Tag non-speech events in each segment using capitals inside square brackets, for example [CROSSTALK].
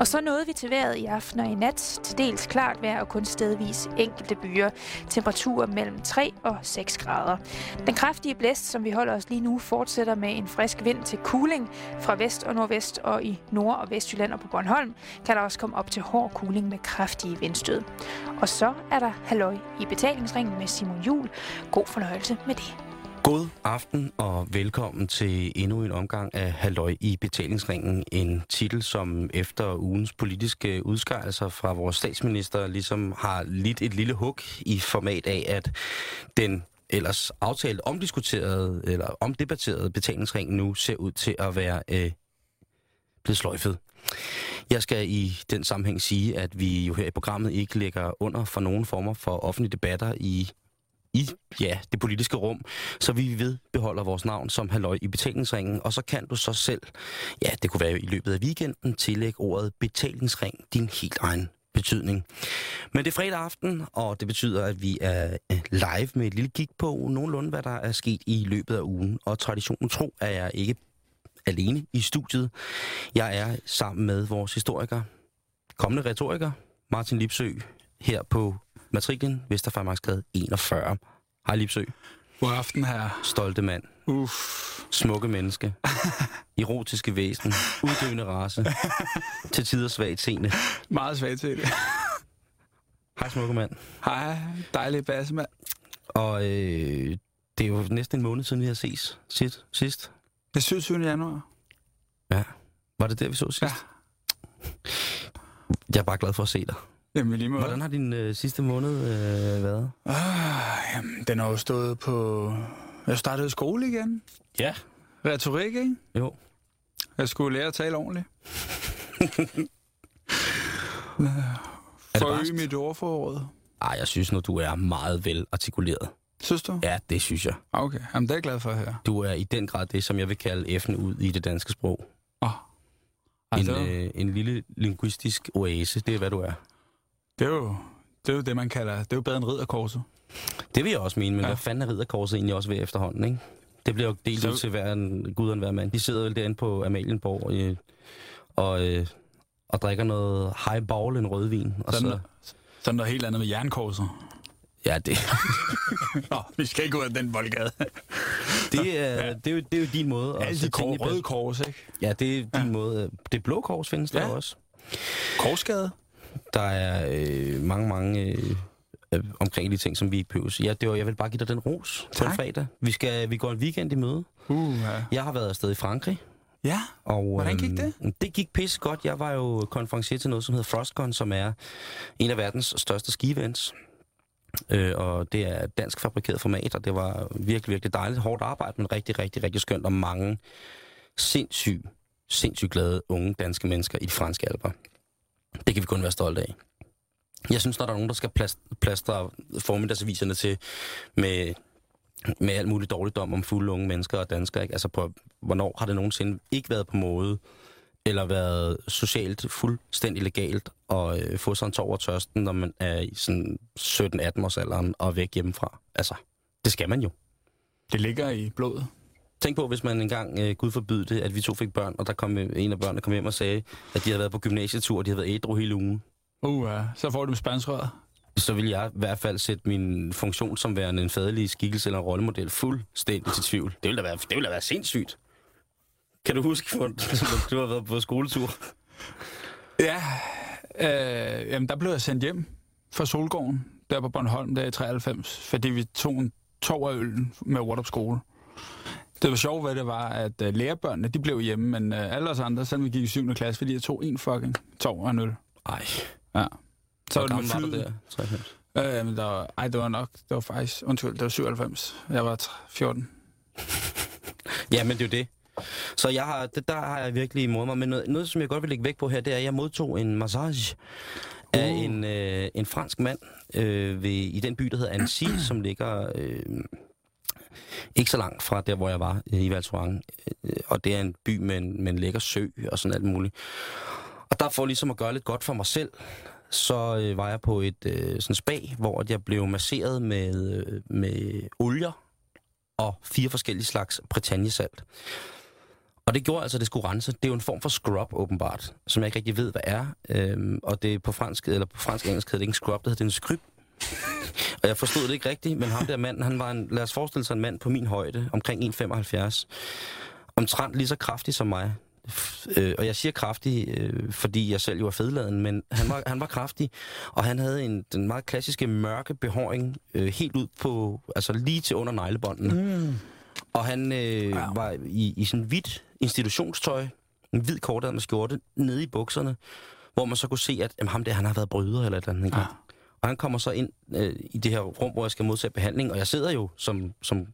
Og så nåede vi til vejret i aften og i nat. Til dels klart vejr og kun stedvis enkelte byer. Temperaturer mellem 3 og 6 grader. Den kraftige blæst, som vi holder os lige nu, fortsætter med en frisk vind til kuling fra vest og nordvest og i Nord- og Vestjylland og på Bornholm kan der også komme op til hård kuling med kraftige vindstød. Og så er der halløj i betalingsringen med Simon Jul. God fornøjelse med det. God aften og velkommen til endnu en omgang af Halløj i betalingsringen. En titel, som efter ugens politiske udskejelser fra vores statsminister ligesom har lidt et lille hug i format af, at den ellers aftalt omdiskuterede eller omdebatterede betalingsring nu ser ud til at være øh, blevet sløjfet. Jeg skal i den sammenhæng sige, at vi jo her i programmet ikke lægger under for nogen former for offentlige debatter i i ja, det politiske rum, så vi ved beholder vores navn som halløj i betalingsringen, og så kan du så selv, ja, det kunne være i løbet af weekenden, tillægge ordet betalingsring din helt egen betydning. Men det er fredag aften, og det betyder, at vi er øh, live med et lille kig på nogenlunde, hvad der er sket i løbet af ugen. Og traditionen tro er jeg ikke alene i studiet. Jeg er sammen med vores historiker, kommende retoriker, Martin Lipsø, her på matriklen Vesterfarmarksgade 41. Hej Lipsø. God aften her. Stolte mand. Uff. Smukke menneske. [LAUGHS] Erotiske væsen. Uddøende race. [LAUGHS] til tider svagt scene. Meget svagt det. [LAUGHS] Hej smukke mand. Hej, dejlig bassemand. Og øh, det er jo næsten en måned siden, vi har ses sidst. sidst. Det er 27. januar. Ja. Var det der, vi så sidst? Ja. Jeg er bare glad for at se dig. Jamen lige måde. Hvordan har din øh, sidste måned øh, været? Ah, jamen, den har jo stået på... Jeg startede skole igen. Ja. Retorik, ikke? Jo. Jeg skulle lære at tale ordentligt. [LAUGHS] det Forøge mit ordforråd. Ej, jeg synes nu, du er meget vel artikuleret. Synes du? Ja, det synes jeg. Okay, jamen det er jeg glad for at høre. Du er i den grad det, som jeg vil kalde F'en ud i det danske sprog. Åh. En, Altså, øh, en lille linguistisk oase, det er, hvad du er. Det, er jo, det er jo det, man kalder... Det er jo bedre end ridderkorset. Det vil jeg også mene, men ja. Ja. hvad fanden er ridderkorset egentlig også ved efterhånden, ikke? Det bliver jo delt ud til hver en gud og hver mand. De sidder vel derinde på Amalienborg øh, og, øh, og drikker noget highball, en rødvin. Og Sådan, så, sådan noget helt andet med jernkorset. ja, det, [LAUGHS] Nå, vi skal ikke ud af den boldgade. det, er, det, er jo, det er jo din måde at Alle de kor, røde kors, ikke? Ja, det er din ja. måde. Det blå kors findes der Ja. også. Korsgade. Der er øh, mange, mange øh, øh, omkring de ting, som vi ikke behøver. Ja, det var, jeg vil bare give dig den ros på Tak. fredag. Vi, skal, vi går en weekend i møde. Uh, ja. Jeg har været afsted i Frankrig. ja. Og, Hvordan gik det? Øhm, det gik pisse godt. Jeg var jo konferencier til noget, som hedder Frostcon, som er en af verdens største ski-events. Øh, og det er dansk fabrikeret format, og det var virkelig, virkelig dejligt. Hårdt arbejde, men rigtig, rigtig, rigtig skønt. Og mange sindssygt, sindssygt glade unge danske mennesker i de franske alper. Det kan vi kun være stolte af. Jeg synes, når der er nogen, der skal plastre formiddagsaviserne til med, med alt muligt dårligdom om fulde unge mennesker og danskere, ikke? altså på, hvornår har det nogensinde ikke været på mode, eller været socialt fuldstændig legalt at øh, få sig en tår over tørsten, når man er i sådan 17-18 års alderen og væk hjemmefra. Altså, det skal man jo. Det ligger i blodet. Tænk på, hvis man engang, øh, Gud forbyde det, at vi to fik børn, og der kom øh, en af børnene kom hjem og sagde, at de havde været på gymnasietur, og de havde været ædru hele ugen. Uh, ja. Så får du spansrøret. Så vil jeg i hvert fald sætte min funktion som værende en fadelig skikkelse eller en rollemodel fuldstændig til tvivl. Det ville da være, det ville da være sindssygt. Kan du huske, hvor du har været på skoletur? Ja, øh, jamen der blev jeg sendt hjem fra Solgården, der på Bornholm, der i 93, fordi vi tog en tår af øllen med Up Skole. Det var sjovt, hvad det var, at uh, lærerbørnene, de blev hjemme, men uh, alle os andre, selvom vi gik i 7. klasse, fordi jeg tog en fucking tår af en øl. Ej, Ja. Så var det med gammel var flyet. der? 93. Øh, men der var, ej, det var nok, det var faktisk, undskyld, det var 97. Jeg var tre- 14. [LAUGHS] Ja, men det er jo det. Så jeg har, det, der har jeg virkelig modet mig. Men noget, noget, som jeg godt vil lægge væk på her, det er, at jeg modtog en massage af Uh. en, øh, en fransk mand øh, ved, i den by, der hedder Annecy, som ligger øh, ikke så langt fra der, hvor jeg var øh, i Val øh, og det er en by med en, med en lækker sø og sådan alt muligt. Og der for ligesom at gøre lidt godt for mig selv, så øh, var jeg på et øh, sådan spa, hvor at jeg blev masseret med, øh, med olier og fire forskellige slags Britannia-salt. Og det gjorde altså, at det skulle rense. Det er jo en form for scrub, åbenbart, som jeg ikke rigtig ved, hvad er. Øhm, og det er på fransk, eller på fransk-engelsk hedder det ikke en scrub, det hedder en skryb og jeg forstod det ikke rigtigt, men ham der mand, han var en, lad os forestille sig en mand på min højde, omkring 1,75. Omtrent lige så kraftig som mig. Øh, og jeg siger kraftig, øh, fordi jeg selv jo er fedladen, men han var, han var kraftig, og han havde en, den meget klassiske mørke behåring øh, helt ud på, altså lige til under neglebåndene. Mm. Og han øh, wow. var i, i sådan hvidt institutionstøj, en hvid kortærmet skjorte, nede i bukserne, hvor man så kunne se, at jamen, ham der, han har været bryder eller et eller andet. Ja. Og han kommer så ind øh, i det her rum, hvor jeg skal modtage behandling, og jeg sidder jo, som, som,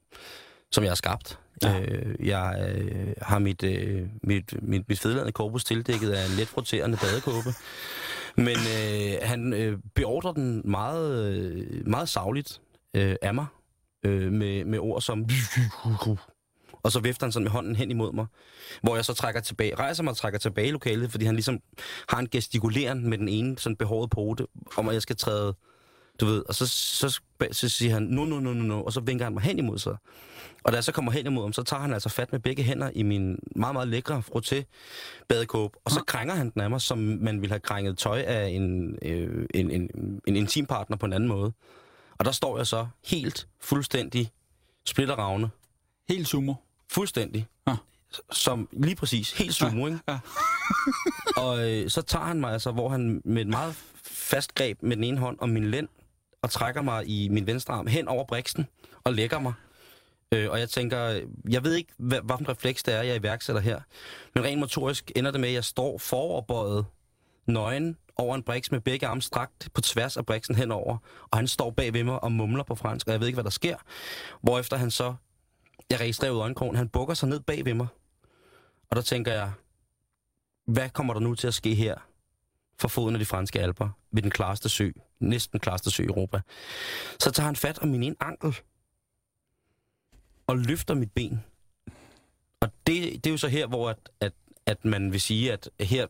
som jeg har skabt. Ja. Øh, jeg øh, har mit, øh, mit, mit, mit fedladende korpus tildækket af en let roterende badekåbe. Men øh, han øh, beordrer den meget, øh, meget savligt øh, af mig, øh, med, med ord som... Og så vifter han sådan med hånden hen imod mig, hvor jeg så trækker tilbage, rejser mig og trækker tilbage i lokalet, fordi han ligesom har en gestikuleren med den ene sådan behåret pote, om at jeg skal træde, du ved, og så, så, så siger han, nu, nu, nu, nu, nu, og så vinker han mig hen imod sig. Og da jeg så kommer hen imod ham, så tager han altså fat med begge hænder i min meget, meget lækre frotté badekåb, og så krænger han den af mig, som man ville have krænget tøj af en, øh, en, en, en intimpartner på en anden måde. Og der står jeg så helt fuldstændig splitteravne. Helt sumo? Fuldstændig. Ja. Som lige præcis, helt sumo, ja. ikke? Ja. [LAUGHS] og øh, så tager han mig altså, hvor han med et meget fast greb med den ene hånd om min lænd, og trækker mig i min venstre arm hen over briksen og lægger mig. Øh, og jeg tænker, jeg ved ikke, hvad, en refleks det er, jeg iværksætter her. Men rent motorisk ender det med, at jeg står foroverbøjet nøgen over en briks med begge arme strakt på tværs af briksen henover. Og han står bag ved mig og mumler på fransk, og jeg ved ikke, hvad der sker. Hvorefter han så, jeg registrerer ud øjenkrogen, han bukker sig ned bag ved mig. Og der tænker jeg, hvad kommer der nu til at ske her for foden af de franske alper ved den klareste sø, næsten klareste sø i Europa? Så tager han fat om min ene ankel og løfter mit ben. Og det, det er jo så her, hvor at, at, at man vil sige, at her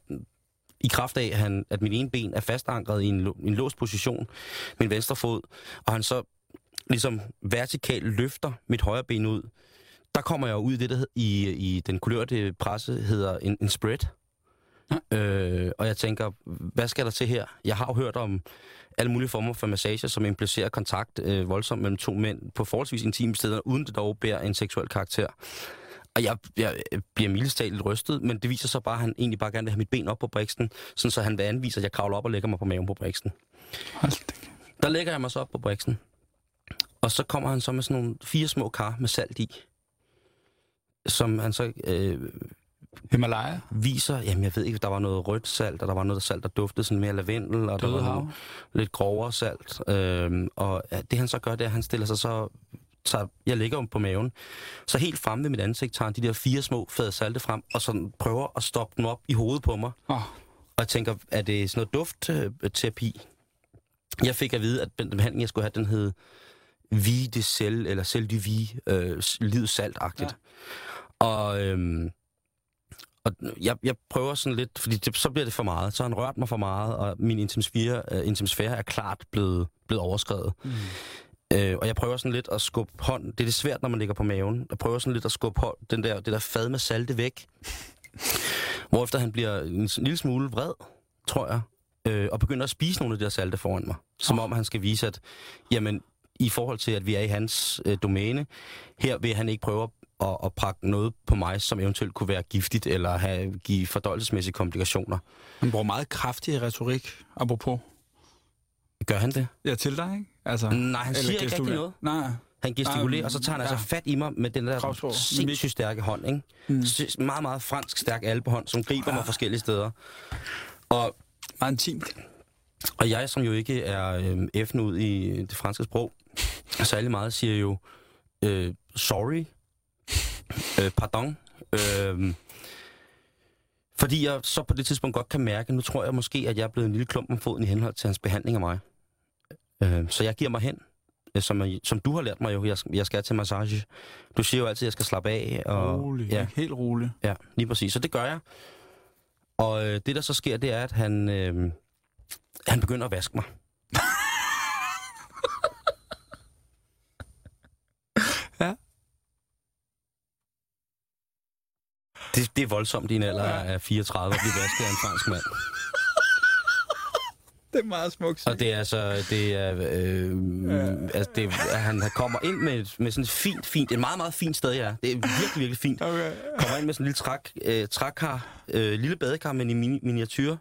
i kraft af, at, han, at min ene ben er fastankret i en, en låst position, min venstre fod, og han så ligesom vertikalt løfter mit højre ben ud, der kommer jeg ud i det, der i, i den kulørte presse hedder en, en spread. Ja. Øh, og jeg tænker, hvad skal der til her? Jeg har jo hørt om alle mulige former for massager, som implicerer kontakt øh, voldsomt mellem to mænd på forholdsvis intime steder, uden det dog bærer en seksuel karakter. Og jeg, jeg bliver mildest lidt rystet, men det viser så bare, at han egentlig bare gerne vil have mit ben op på briksen, sådan så han vil anvise, at jeg kravler op og lægger mig på maven på briksen. Der lægger jeg mig så op på briksen. Og så kommer han så med sådan nogle fire små kar med salt i, som han så øh, Himalaya? Viser, jamen jeg ved ikke, der var noget rødt salt, og der var noget salt, der duftede sådan mere lavendel, og der var noget, lidt grovere salt. Øhm, og det han så gør, det er, at han stiller sig så tager, jeg ligger på maven, så helt frem ved mit ansigt tager han de der fire små fade salte frem, og så prøver at stoppe dem op i hovedet på mig. Oh. Og jeg tænker, er det sådan noget duftterapi? Jeg fik at vide, at den behandling, jeg skulle have, den hed Vi de Cell, eller Cell du Vi, øh, livet saltagtigt. Ja. Og, øhm, og jeg, jeg prøver sådan lidt, fordi det, så bliver det for meget. Så har han rørt mig for meget, og min intimsfære, uh, intimsfære er klart blevet, blevet overskrevet. Mm. Øh, og jeg prøver sådan lidt at skubbe hånden. Det er det svært, når man ligger på maven. Jeg prøver sådan lidt at skubbe hånd, den der, det der fad med salte væk. [LAUGHS] Hvorefter han bliver en lille smule vred, tror jeg. Øh, og begynder at spise nogle af de der salte foran mig. Som oh. om han skal vise, at jamen, i forhold til, at vi er i hans øh, domæne, her vil han ikke prøve at, at pakke noget på mig, som eventuelt kunne være giftigt, eller have, give fordøjelsesmæssige komplikationer. Han bruger meget kraftig retorik, apropos. Gør han det? Ja, til dig, ikke? Altså, Nej, han siger ikke rigtig noget. Nej. Han gestikulerer, og så tager han altså ja. altså fat i mig med den der sindssygt stærke hånd, ikke? Mm. Meget, meget fransk stærk albehånd, som griber ja. mig forskellige steder. Og, meget intimt. Og jeg, som jo ikke er øh, F'en ud i det franske sprog, særlig meget, siger jo øh, sorry, øh, pardon, øh, fordi jeg så på det tidspunkt godt kan mærke, nu tror jeg måske, at jeg er blevet en lille klump om foden i henhold til hans behandling af mig. Øh, så jeg giver mig hen, øh, som, som du har lært mig jo, jeg, jeg skal til massage. Du siger jo altid, at jeg skal slappe af. Og, rolig, ja, helt rolig. Ja, lige præcis. Så det gør jeg. Og øh, det, der så sker, det er, at han, øh, han begynder at vaske mig. Det, det er voldsomt i en alder af 34 at blive vasket af en fransk mand. [LAUGHS] Det er meget smukt. Og det er altså, det er, øh, ja. altså det, er, han kommer ind med, med sådan et fint, fint, et meget, meget fint sted, ja. Det er virkelig, virkelig fint. Okay. Kommer ind med sådan en lille træk, øh, trækar, øh, lille badekar med en mini, miniatyr,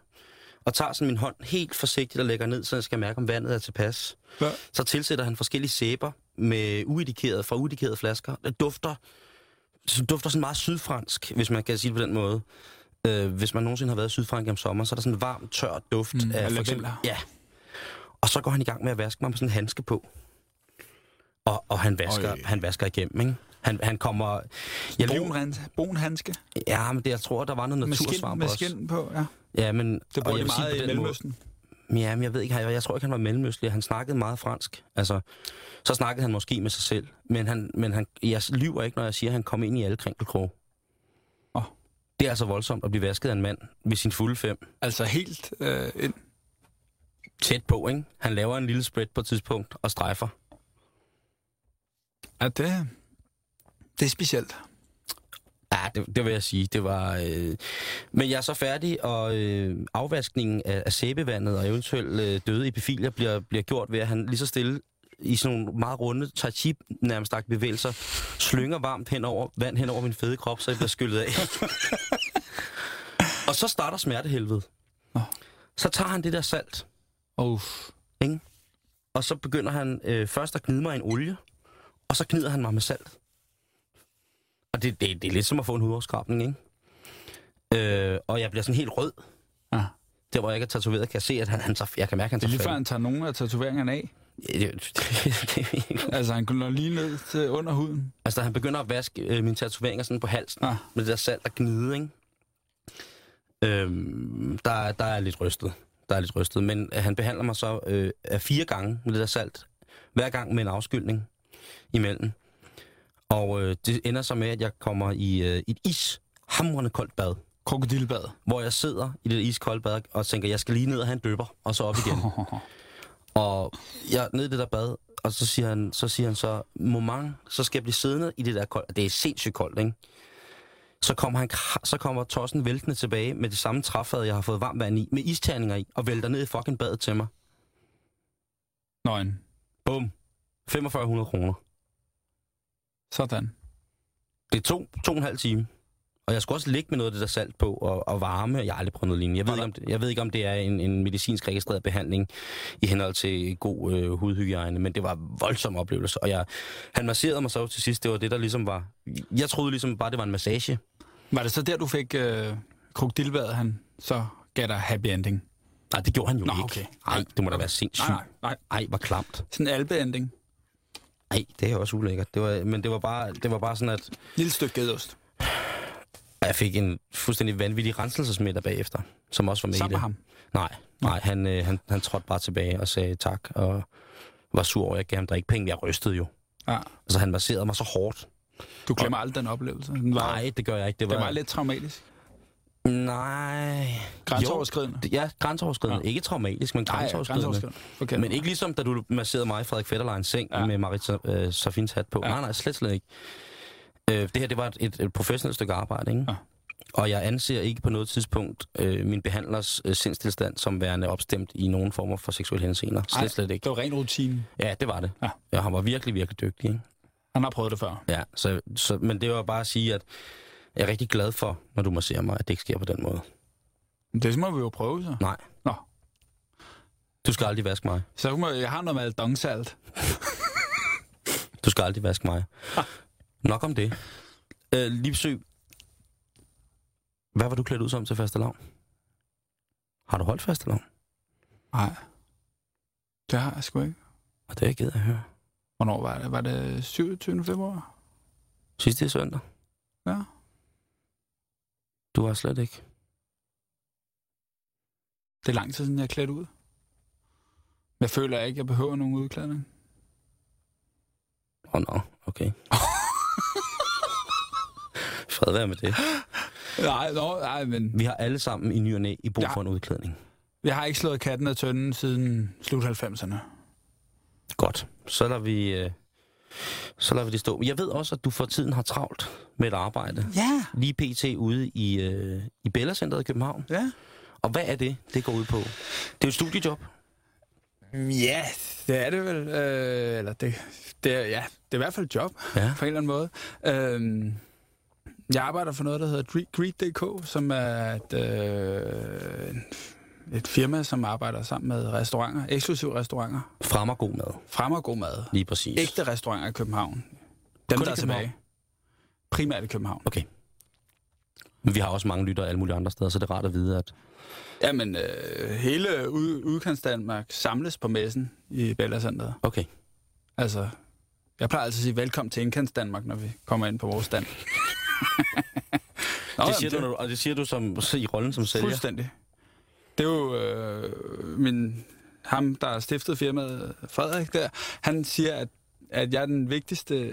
og tager sådan min hånd helt forsigtigt og lægger ned, så jeg skal mærke, om vandet er tilpas. Ja. Så tilsætter han forskellige sæber med uedikerede, fra uedikerede flasker. Det dufter, det dufter sådan meget sydfransk, hvis man kan sige det på den måde. Øh, hvis man nogensinde har været i Sydfrankrig om sommeren, så er der sådan en varm, tør duft Mm, af for eksempel. Ja. Og så går han i gang med at vaske mig med sådan en handske på. Og, og han, vasker, Øj. han vasker igennem, ikke? Han, han kommer... Jeg Brun, brun handske. ja, men det, jeg tror, der var noget skin, natursvarm med også. skin på, ja. Ja, men... Det bruger de meget i den måde- Mellemøsten. Ja, men jeg ved ikke, jeg, jeg tror ikke, han var mellemøstlig. Han snakkede meget fransk. Altså, så snakkede han måske med sig selv. Men, han, men han, jeg lyver ikke, når jeg siger, at han kom ind i alle krinkelkroge. Åh. Det er altså voldsomt at blive vasket af en mand ved sin fulde fem. Altså helt øh, ind. Tæt på, ikke? Han laver en lille spread på et tidspunkt og strejfer. Ja, det, det er specielt. Ja, det, det vil jeg sige. Det var... Øh... Men jeg er så færdig, og øh, afvaskningen af, af sæbevandet og eventuelt øh, døde epifilier bliver, bliver gjort ved, at han lige så stille i sådan nogle meget runde tai chi nærmest bevægelser, slynger varmt hen over, vand hen over min fede krop, så jeg bliver skyllet af. [LAUGHS] og så starter smertehelvede. Så tager han det der salt, ikke? og så begynder han øh, først at gnide mig en olie, og så gnider han mig med salt. Og det, det, det er lidt som at få en hudafskrabning, ikke? Øh, og jeg bliver sådan helt rød. Ja. Der, hvor jeg ikke er tatoveret, kan jeg se, at han, han tager, jeg kan mærke, at han Det er tager lige før, han tager nogle af tatoveringerne af. Ja, det, [LAUGHS] det, det, Altså, han går lige ned til under huden. altså, da han begynder at vaske øh, mine tatoveringer sådan på halsen, Ja. med det der salt og gnide, ikke? Øhm, der, der er lidt rystet. Der er lidt rystet. Men øh, han behandler mig så øh, af fire gange med det der salt. Hver gang med en afskyldning imellem. Og øh, det ender så med, at jeg kommer i øh, et ishamrende koldt bad. Krokodilbad. Hvor jeg sidder i det iskolde bad og tænker, jeg skal lige ned og have en døber, og så op igen. [LAUGHS] Og jeg nede i det der bad, og så siger han så, siger han så moment, så skal jeg blive siddende i det der koldt. Det er sindssygt koldt, ikke? Så kommer, han, så kommer tossen væltende tilbage med det samme træfad, jeg har fået varmt vand i, med isterninger i, og vælter ned i fucking badet til mig. Nøgen. Bum. 4500 kroner. Sådan. Det er to, to og en halv time. Og jeg skulle også ligge med noget af det der salt på og, og varme, jeg har aldrig prøvet noget lignende. Jeg ved, ikke, om det, jeg ved ikke, om det er en, en medicinsk registreret behandling i henhold til god øh, hudhygiejne, men det var en voldsom oplevelse. Og jeg, han masserede mig så til sidst, det var det, der ligesom var... Jeg troede ligesom bare, det var en massage. Var det så der, du fik øh, krokodilbad, han så gav dig happy ending? Nej, det gjorde han jo Nå, ikke. okay. Nej, det må da være sindssygt. Nej, nej, nej. Ej, hvor klamt. Sådan en albe-ending. Nej, det er også ulækkert. Det var, men det var, bare, det var bare sådan, at Lille stykke gedost. jeg fik en fuldstændig vanvittig renselsesmiddag bagefter, som også var med i Sammen det. med ham. Nej, nej han, øh, han, han trådte bare tilbage og sagde tak, og var sur over, at jeg gav ham drikkepenge. Jeg rystede jo. Ja. Altså, han masserede mig så hårdt. Du glemmer aldrig den oplevelse. Den var, Nej, det gør jeg ikke. Det det var, var lidt traumatisk. Nej... Grænseoverskridende. Jo, ja, grænseoverskridende. Ja. Ikke traumatisk, men Nej, grænseoverskridende. grænseoverskridende. Okay. Men ikke ligesom, da du masserede mig i Frederik Fetterleins seng ja. Med Marit øh, Safins hat på. Ja. Nej, nej, slet, slet ikke. Øh, det her, det var et, et, professionelt stykke arbejde, ikke? Ja. Og jeg anser ikke på noget tidspunkt øh, min behandlers øh, sindstilstand som værende opstemt i nogen former for seksuel henseender. Slet, Ej. slet ikke. Det var ren rutine. Ja, det var det. Ja. Ja, han var virkelig, virkelig dygtig, ikke? Han har prøvet det før. Ja, så, så, men det var bare at sige, at jeg er rigtig glad for, når du masserer mig, at det ikke sker på den måde. Det må vi jo prøve, så. Nej. Nå. Du skal aldrig vaske mig. Så må, jeg har noget med dongsalt. [LAUGHS] Du skal aldrig vaske mig. Nok om det. Øh, Lipsø. Hvad var du klædt ud som til fastelavn? Har du holdt fastelavn? Nej. Det har jeg sgu ikke. Og det er jeg ked at høre. Hvornår var det? Var det 27. februar? Sidste søndag. Ja. Du var slet ikke. Det er lang tid siden, jeg er klædt ud. Jeg føler ikke, jeg behøver nogen udklædning. Åh, oh, nå, okay. [LAUGHS] Fred være med det. Nej, no, nej, men Vi har alle sammen i ny næ i brug Ja. for en udklædning. jeg har ikke slået katten af tønden siden slut 90'erne. Godt. Så lader vi, øh, Så lader vi det stå. Jeg ved også, at du for tiden har travlt med et arbejde. Ja. Lige pt. ude i, øh, i Bella Centeret i København. Ja. Og hvad er det, det går ud på? Det er jo et studiejob. Ja, det er det vel. Øh, eller det, det, er, ja, det er i hvert fald et job, Ja. på en eller anden måde. Øh, jeg arbejder for noget, der hedder Gre- Greet.dk, som er et, øh, et firma, som arbejder sammen med restauranter, eksklusive restauranter. Fremmer god mad. Fremmer god mad. Lige præcis. Ægte restauranter i København. Dem, Kun der er tilbage. Primært i København. Okay. Men vi har også mange lyttere alle mulige andre steder, så det er rart at vide, at... Jamen, øh, hele ud, udkants Danmark samles på messen i Bella Centeret. Okay. Altså, jeg plejer altid at sige velkommen til Indkants Danmark, når vi kommer ind på vores stand. [LAUGHS] Nå, det jamen, siger, du, når du- og det siger du som, i rollen som sælger. Fuldstændig. Det er jo øh, min, ham, der har stiftet firmaet, Frederik der, han siger, at, at jeg er den vigtigste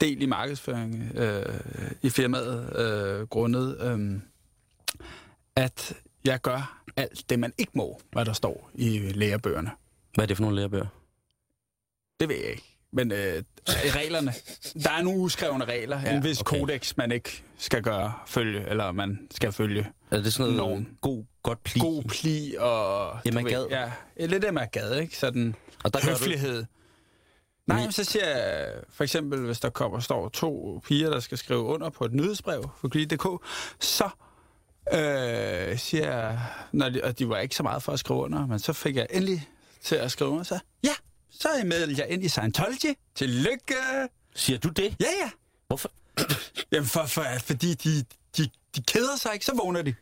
del i markedsføring øh, i firmaet, øh, grundet øh, at jeg gør alt det, man ikke må, hvad der står i lærebøgerne. Hvad er det for nogle lærebøger? Det ved jeg ikke. Men øh, reglerne, der er nogle uskrevne regler, ja, en vis okay. okay. kodex, man ikke skal gøre, følge, eller man skal følge. Er det sådan noget Nogen. god, godt pli? God pli og... Ja, du man gad. Ja, lidt af man gad, ikke? Sådan Og der gør du, høflighed. Nej, men så siger jeg, for eksempel, hvis der kommer står to piger, der skal skrive under på et nyhedsbrev for Grid.dk, så øh, siger jeg, når de, og de var ikke så meget for at skrive under, men så fik jeg endelig til at skrive under, så ja, så er jeg med jeg ind i Scientology. Tillykke! siger du det? Ja, ja. Hvorfor? Jamen, for, for, fordi de, de, de keder sig ikke, så vågner de.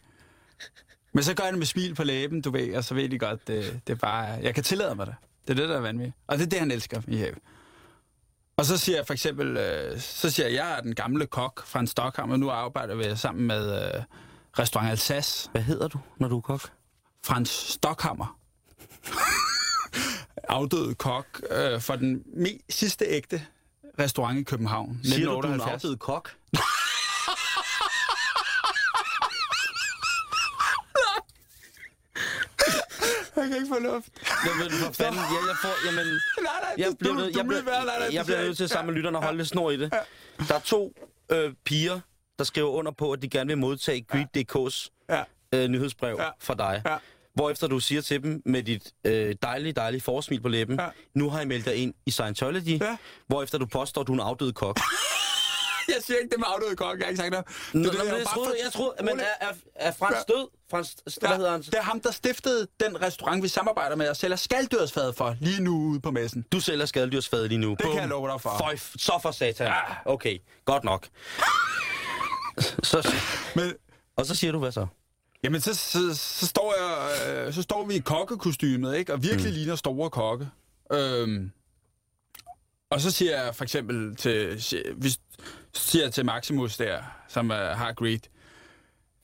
Men så gør jeg det med smil på læben, du ved, og så ved de godt, det, det er bare, jeg kan tillade mig det. Det er det, der er vanvittigt. Og det er det, han elsker i havet. Og så siger jeg for eksempel, øh, så siger jeg, jeg er den gamle kok fra en Stockholm, og nu arbejder vi sammen med øh, restaurant Alsace, Hvad hedder du, når du er kok? Frans Stockhammer. [LAUGHS] Afdød kok øh, for den sidste ægte restaurant i København. Siger du, du er en 1978. afdød kok? [LAUGHS] Jeg luft. Jamen, for fanden, ja, jeg får, jamen, [LAUGHS] Nej, nej, jeg bliver, du- nødt- du jeg, bliver værre, nej, nej, jeg bliver nødt til sammen med lytterne at holde lidt snor i det. Der er to øh, piger, der skriver under på, at de gerne vil modtage Greed.dk's Ja. øh, nyhedsbrev Ja. fra dig. Ja. Hvorefter du siger til dem med dit øh, dejlige, dejlige forsmil på læben, Ja. nu har jeg meldt dig ind i Scientology, Ja. hvorefter du påstår, at du er en afdød kok. [LAUGHS] Jeg siger ikke det med afdøde kok, jeg har ikke sagt noget. Nå, Det er nå, det, jeg bare troede, for- jeg troede, men er, er, er Frans død? Frans, hvad hedder han? Det er ham, der stiftede den restaurant, vi samarbejder med og sælger skalddyrsfad for lige nu ude på messen. Du sælger skaddyrsfadet lige nu. Det kan jeg love dig for. Føj, så for satan. Okay, godt nok. Så, Men, og så siger du hvad så? jamen, så, så, så, står jeg, øh, så står vi i kokkekostymet, ikke? Og virkelig mm. ligner store kokke. Øhm, og så siger jeg for eksempel til, vi siger til Maximus der, som uh, har Greed.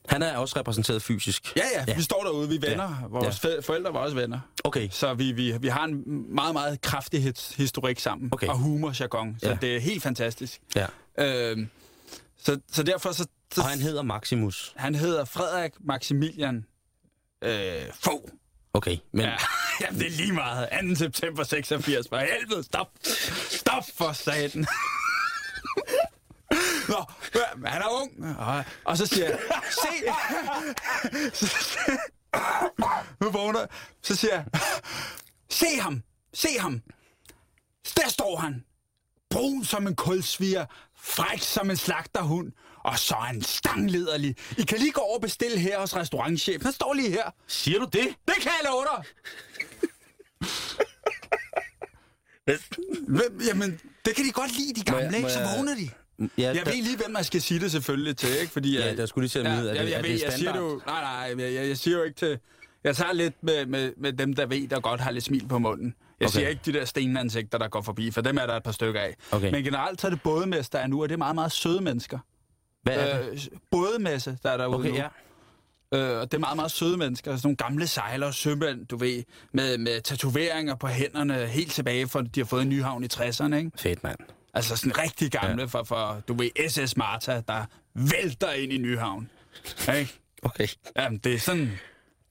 Han er også repræsenteret fysisk. Ja, ja, Ja. vi står derude, vi er venner. Ja. Vores ja. forældre var også venner. Okay, Så vi, vi, vi har en meget, meget kraftig his- historik sammen. Okay. Og humor-jargon. Så Ja. ja. det er helt fantastisk. ja. Øhm, så, så derfor så... så Og han hedder Maximus. han hedder Frederik Maximilian øh, Fogh. Okay, men Ja. [LAUGHS] Jamen, det er lige meget. 2. september 86. For helvede, stop. Stop for satan. Nå, ja, han er ung. Og, og så siger jeg, se. Så, nu vågner. Så siger jeg, se ham, se ham. Der står han. Brun som en kulsviger, fræk som en slagterhund, og så er han stanglederlig. I kan lige gå over og bestille her hos restaurantchefen. Han står lige her. siger du det? Det kan jeg love dig! Hvem, jamen, det kan de godt lide, de Må jeg- gamle, må ikke? Så vågner de. Ja, Jeg ved lige, hvem man skal sige det selvfølgelig til, ikke? Fordi, Ja, jeg- der skulle lige til at vide, er det- jeg, jeg, er ved, det jeg siger det jo, nej, nej, jeg, jeg, jeg siger jo ikke til... Jeg tager lidt med, med, med dem, der ved, der godt har lidt smil på munden. Jeg Okay. siger ikke de der stenansigter, der går forbi, for dem er der et par stykker af. Okay. Men generelt så er det bådemester er nu, og det er meget, meget søde mennesker. Hvad er det? Øh, bådemesse, der er derude Okay, nu. ja. Øh, og det er meget, meget søde mennesker. Sådan nogle gamle sejlere, sømænd, du ved, med, med tatoveringer på hænderne helt tilbage, fra de har fået en ny havn i 60'erne, ikke? Fedt, mand. Altså sådan rigtig gamle ja. for, for, du ved, SS Marta, der vælter ind i Nyhavn. Ikke? Okay. Jamen, det er sådan...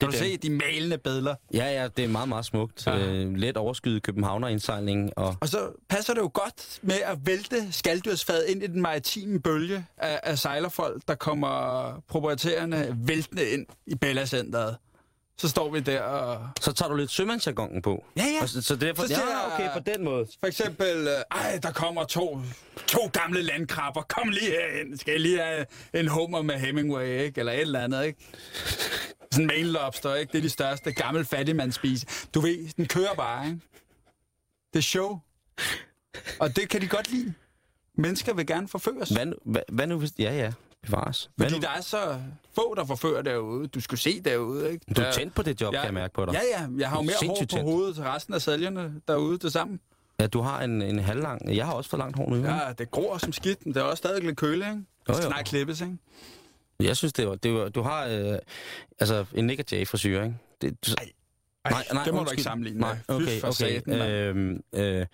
Det Kan du dem. se de malende billeder? Ja, ja, det er meget, meget smukt. Ja. Øh, let overskyet Københavner-indsejling. Og Og så passer det jo godt med at vælte skalddyrsfadet ind i den maritime bølge af, af sejlerfolk, der kommer proprietærerne væltende ind i Bella Centeret. Så står vi der og... så tager du lidt sømandsjargonen på. Ja, ja. Og så, så derfor, Så siger ja, okay, på den måde. For eksempel, øh, ej, der kommer to, to gamle landkrabber. Kom lige herind. Skal jeg lige have en hummer med Hemingway, ikke? Eller et eller andet, ikke? Sådan en lobster, ikke? Det er de største gammel fattigmandsspise. Du ved, den kører bare, ikke? Det er show. Og det kan de godt lide. Mennesker vil gerne forføres. Hvad, hvad, hvad nu hvis... Ja, ja, bevares. Hvad Fordi nu, der er så få, der forfører derude. Du skulle se derude, ikke? du er tændt på det job, Ja. kan jeg mærke på dig. Ja, ja. Jeg har jo mere hår på tændt. hovedet til resten af sælgerne derude til sammen. Ja, du har en, en halvlang... Jeg har også for langt hår nu. Ja. Det gror som skidt, men det er også stadig lidt køle, ikke? Det skal jo. snart klippes, ikke? Jeg synes, det var... Det var du har øh, altså en Nick Jay frisyr, ikke? Det, du, Ej, Ej, det må du undskyld. ikke sammenligne Nej, okay, okay. mand. øhm, øh,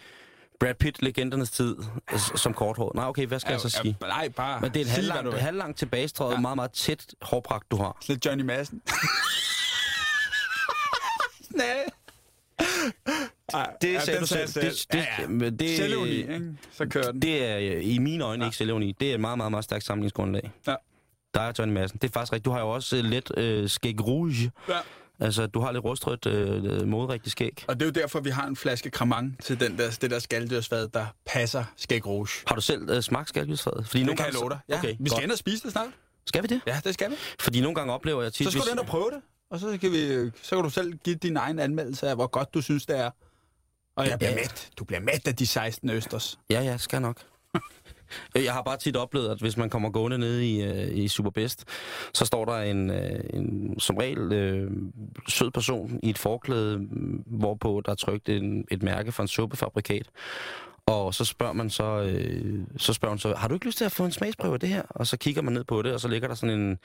Brad Pitt, legendernes tid, som korthår. Nej, okay, hvad skal jeg så sige? Ja, nej, bare Men det er et halvlangt, halvlangt tilbagestrøget, Ja. meget, meget tæt hårpragt, du har. Lidt Johnny Madsen. [LAUGHS] Nej. Ej, Det ja, sagde du selv. jeg Det- det- ja, ja. men det- Selvironi, ikke? Så kører den. Det er i mine øjne ja. ikke selvironi. Det er et meget, meget, meget stærkt samlingsgrundlag. Ja. Der er Johnny Madsen. Det er faktisk rigtigt. Du har jo også øh, lidt øh, skæg rouge. Ja. Altså, du har lidt rustrødt, øh, moderigtigt skæg. Og det er jo derfor, vi har en flaske Cremant til den der, det der skalddyrsfad, der passer skæg rouge. Har du selv øh, smagt skalkyldsfad? Fordi Det kan jeg love dig. Ja, Okay, vi skal godt. ind og spise det snart. Skal vi det? Ja, det skal vi. Fordi nogle gange oplever jeg tit... Så skal hvis- du ind og prøve det, og så kan, vi, så kan du selv give din egen anmeldelse af, hvor godt du synes, det er. Og jeg bliver Ja. mæt. Du bliver mæt af de 16 østers. Ja, ja, skal nok. Øh, jeg har bare tit oplevet, at hvis man kommer gående ned i, øh, i Superbest, så står der en, øh, en som regel øh, sød person i et forklæde, mm, hvorpå der er trykt en, et mærke fra en suppefabrikat. Og så spørger man så, øh, så spørger man så, har du ikke lyst til at få en smagsprøve af det her? Og så kigger man ned på det, og så ligger der sådan en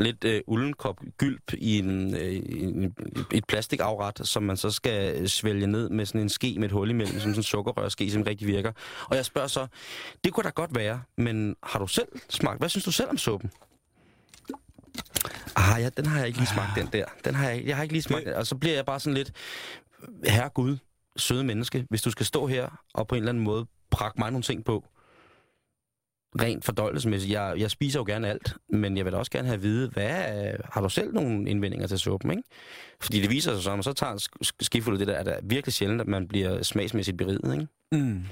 lidt øh, ullenkop gylp i en, øh, en, et plastikafret, som man så skal svælge ned med sådan en ske med et hul imellem, som sådan en sukkerrørske, som rigtig virker. Og jeg spørger så, det kunne da godt være, men har du selv smagt? Hvad synes du selv om suppen? Ah, ja, den har jeg ikke lige smagt, den der. Den har jeg, jeg har ikke lige smagt, Det- og så bliver jeg bare sådan lidt, herre Gud, søde menneske, hvis du skal stå her og på en eller anden måde prakke mig nogle ting på, rent fordøjelsesmæssigt. Jeg, jeg spiser jo gerne alt, men jeg vil også gerne have at vide, hvad, øh, har du selv nogle indvendinger til suppen, ikke? Fordi det viser sig så, når man så tager en sk- skifuld af det der, at det er virkelig sjældent, at man bliver smagsmæssigt beriget, ikke? Mm.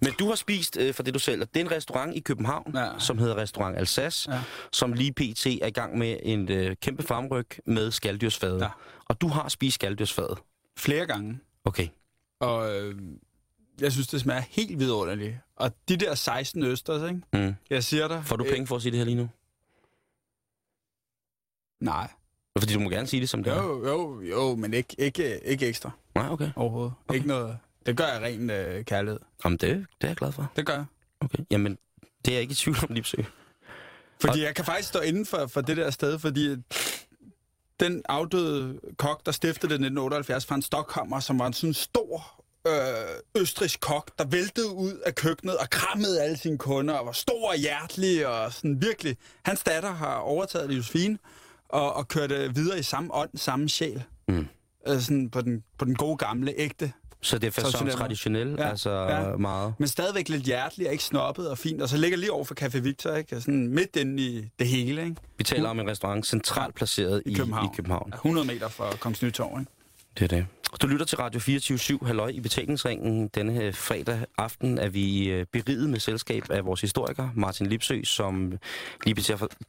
Men du har spist, øh, for det du selv, det er en restaurant i København, Ja. som hedder Restaurant Alsace, Ja. som lige pt. er i gang med en øh, kæmpe farmryg med skalddyrsfade. Ja. Og du har spist skalddyrsfade. Flere gange. Okay. Og øh, jeg synes, det smager helt vidunderligt. Og de der 16 østers, ikke? Mm. Jeg siger dig... Får du øh, penge for at sige det her lige nu? Nej. Fordi du må gerne sige det som det er. Jo, jo, jo, men ikke, ikke, ikke ekstra Nej, okay. overhovedet. Okay. Ikke noget... Det gør jeg ren øh, kærlighed. Jamen, det, det er jeg glad for. Det gør jeg. Okay. Jamen, det er jeg ikke i tvivl om, Lipsø. Fordi jeg kan faktisk stå inden for, for det der sted, fordi den afdøde kok, der stiftede det i 1978 fra en Stockhammer, som var en sådan stor øh, østrisk kok, der væltede ud af køkkenet og krammede alle sine kunder og var stor og hjertelig og sådan virkelig. Hans datter har overtaget Josefine og, og kørte videre i samme ånd, samme sjæl. Mm. Øh, sådan på den, på den gode gamle, ægte. Så det er fasong Traditionel. Ja, altså ja. meget. Men stadigvæk lidt hjertelig og ikke snobbet og fint. Og så ligger lige over for Café Victor, ikke? Sådan midt inde i det hele, ikke? Vi taler om en restaurant centralt placeret i, I København. I København. 100 meter fra Kongens Nytorv, ikke? Det er det. Du lytter til Radio 24 Halløj i betalingsringen. Denne her fredag aften er vi øh, beriget med selskab af vores historiker, Martin Lipsø, som lige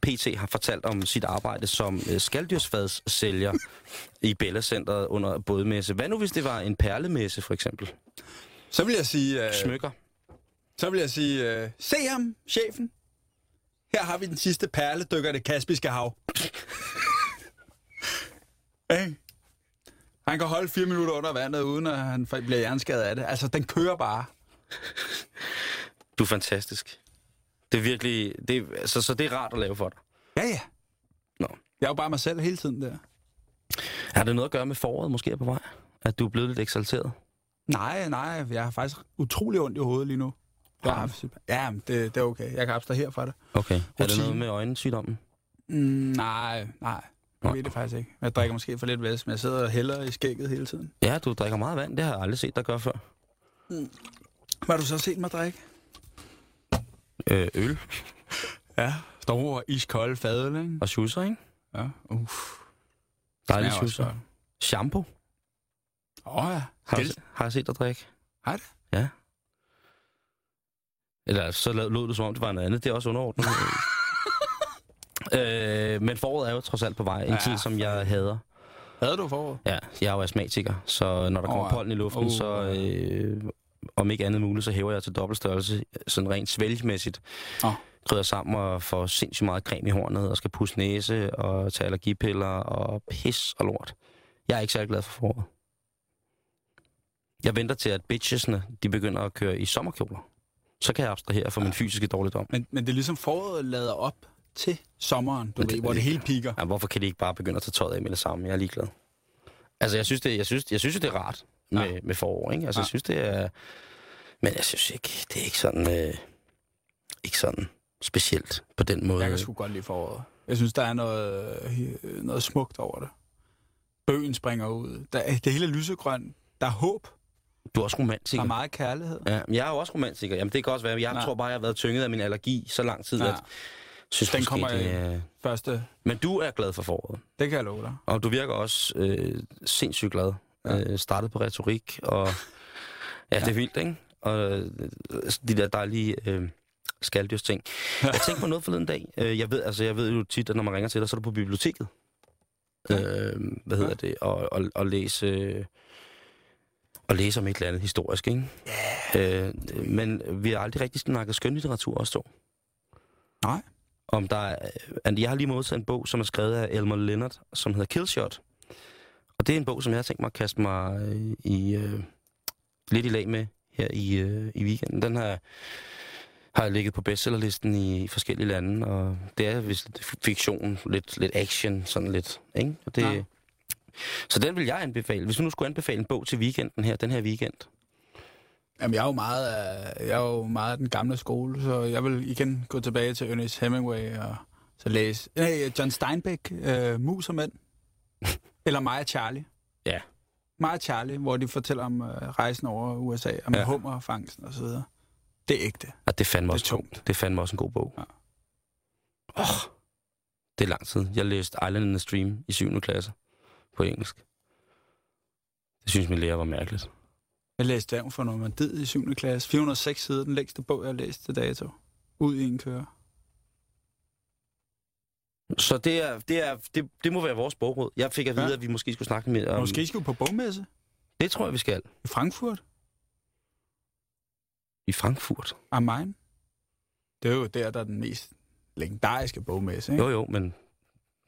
pt. har fortalt om sit arbejde som øh, skalddyrsfadssælger i Bella Centeret under bådmesse. Hvad nu, hvis det var en perlemesse, for eksempel? Så vil jeg sige... Øh, Smykker. så vil jeg sige... Øh, se ham, chefen. Her har vi den sidste perledykker det Kaspiske Hav. [LAUGHS] Hey. Han kan holde fire minutter under vandet, uden at han bliver hjerneskadet af det. Altså, den kører bare. Du er fantastisk. Det er virkelig... Det er, så, så det er rart at lave for dig. Ja, ja. Nå. Jeg er jo bare mig selv hele tiden der. Har det noget at gøre med foråret måske er på vej? At du er blevet lidt eksalteret? Nej, nej, jeg har faktisk utrolig ondt i hovedet lige nu. Ja, men det, det er okay. Jeg kan abstrahere fra det. Okay. Er det Rutine. noget med øjensygdommen? Mm, nej, nej. Jeg ved det faktisk ikke. Jeg drikker måske for lidt væsk, men jeg sidder og hælder i skægget hele tiden. Ja, du drikker meget vand. Det har jeg aldrig set dig gøre før. Hvad har du så set mig drikke? Øh, øl Ja. Store, iskolde fadøl, ikke? og schusser, ikke? Ja. Uff. Dejlig schusser. Shampoo. Åh oh, ja. Har, du, har jeg set dig drikke? Har det? Ja. Eller så lød det, som om det var noget andet. Det er også underordnet. [LAUGHS] øh, men foråret er jo trods alt på vej. En Ja, tid, som jeg hader. Havde du foråret? Ja, jeg er jo astmatiker, så når der kommer oh, ja. pollen i luften, Uh. så øh, om ikke andet muligt, så hæver jeg til dobbeltstørrelse, sådan rent svælgmæssigt. Åh. Krydder sammen og får sindssygt meget creme i hornet, og skal pusse næse og tage allergipiller og pis og lort. Jeg er ikke særlig glad for foråret. Jeg venter til, at bitchesne, de begynder at køre i sommerkjoler. Så kan jeg abstrahere for min fysiske dårligdom. Men, men det er ligesom foråret lader op til sommeren, du Men ved, det- hvor det hele piker. Ja, hvorfor kan de ikke bare begynde at tage tøjet af med det samme? Jeg er ligeglad. Altså, jeg synes, det, jeg synes, jeg synes det er rart med, Ja. med forår, ikke? Altså, Ja. jeg synes, det er... Men jeg synes ikke, det er ikke sådan... Øh, ikke sådan specielt på den måde. Jeg kan sgu godt lide foråret. Jeg synes, der er noget, øh, noget smukt over det. Bøgen springer ud. Der, er- det hele er lysegrønt. Der er håb. Du er også Der romantiker. er meget kærlighed. Ja, jeg er jo også romantiker. Jamen, det kan også være. Jeg Nej. tror bare, jeg har været tynget af min allergi så lang tid, Ja. at synes Den kommer det er... Første, Men du er glad for foråret. det kan jeg love dig. Og du virker også øh, sindssygt glad. Ja. Ja. Øh, startet på retorik, og [LAUGHS] ja, det er vildt, ikke? Og øh, de der dejlige øh, skalddyrs ting. Jeg tænkte på noget forleden dag. Øh, jeg ved, altså, jeg ved jo tit, at når man ringer til dig, så er du på biblioteket. Øh, hvad hedder Ja. det? Og, og, og læse... Og læse om et eller andet historisk, ikke? Yeah. Øh, men vi har aldrig rigtig snakket skønlitteratur også to. Nej. Om der er, jeg har lige modtaget en bog, som er skrevet af Elmer Leonard, som hedder Killshot. Og det er en bog, som jeg har tænkt mig at kaste mig øh, i, øh, lidt i lag med her i, øh, i weekenden. Den her har jeg ligget på bestsellerlisten i forskellige lande, og det er vist fiktion, lidt, lidt action, sådan lidt, ikke? Og det, Ja. Så den vil jeg anbefale. Hvis du nu skulle anbefale en bog til weekenden her, den her weekend, Jamen, jeg er jo meget af, jeg er jo meget af den gamle skole, så jeg vil igen gå tilbage til Ernest Hemingway og så læse... Nej, John Steinbeck, øh, Mus og Mænd. [LAUGHS] Eller og Charlie. Ja. Og Charlie, hvor de fortæller om øh, rejsen over USA, om Ja. hummerfangsten og så videre. Det er ægte. og det er fandme Det også tungt. Det er fandme også en god bog. Ja. Oh, det er lang tid. Jeg læste Island in the Stream i 7. klasse på engelsk. Det synes min lærer var mærkeligt. Jeg læste Dam for Normandiet i 7. klasse. 406 sider, den længste bog, jeg har læst til dato. Ud i en kører. Så det, er, det, er, det, det må være vores bogråd. Jeg fik at vide, Ja. at vi måske skulle snakke mere om... Måske skal vi på bogmesse Det tror jeg, vi skal. i Frankfurt I Frankfurt. am Main. Det er jo der, der er den mest legendariske bogmesse, ikke? Jo, jo, men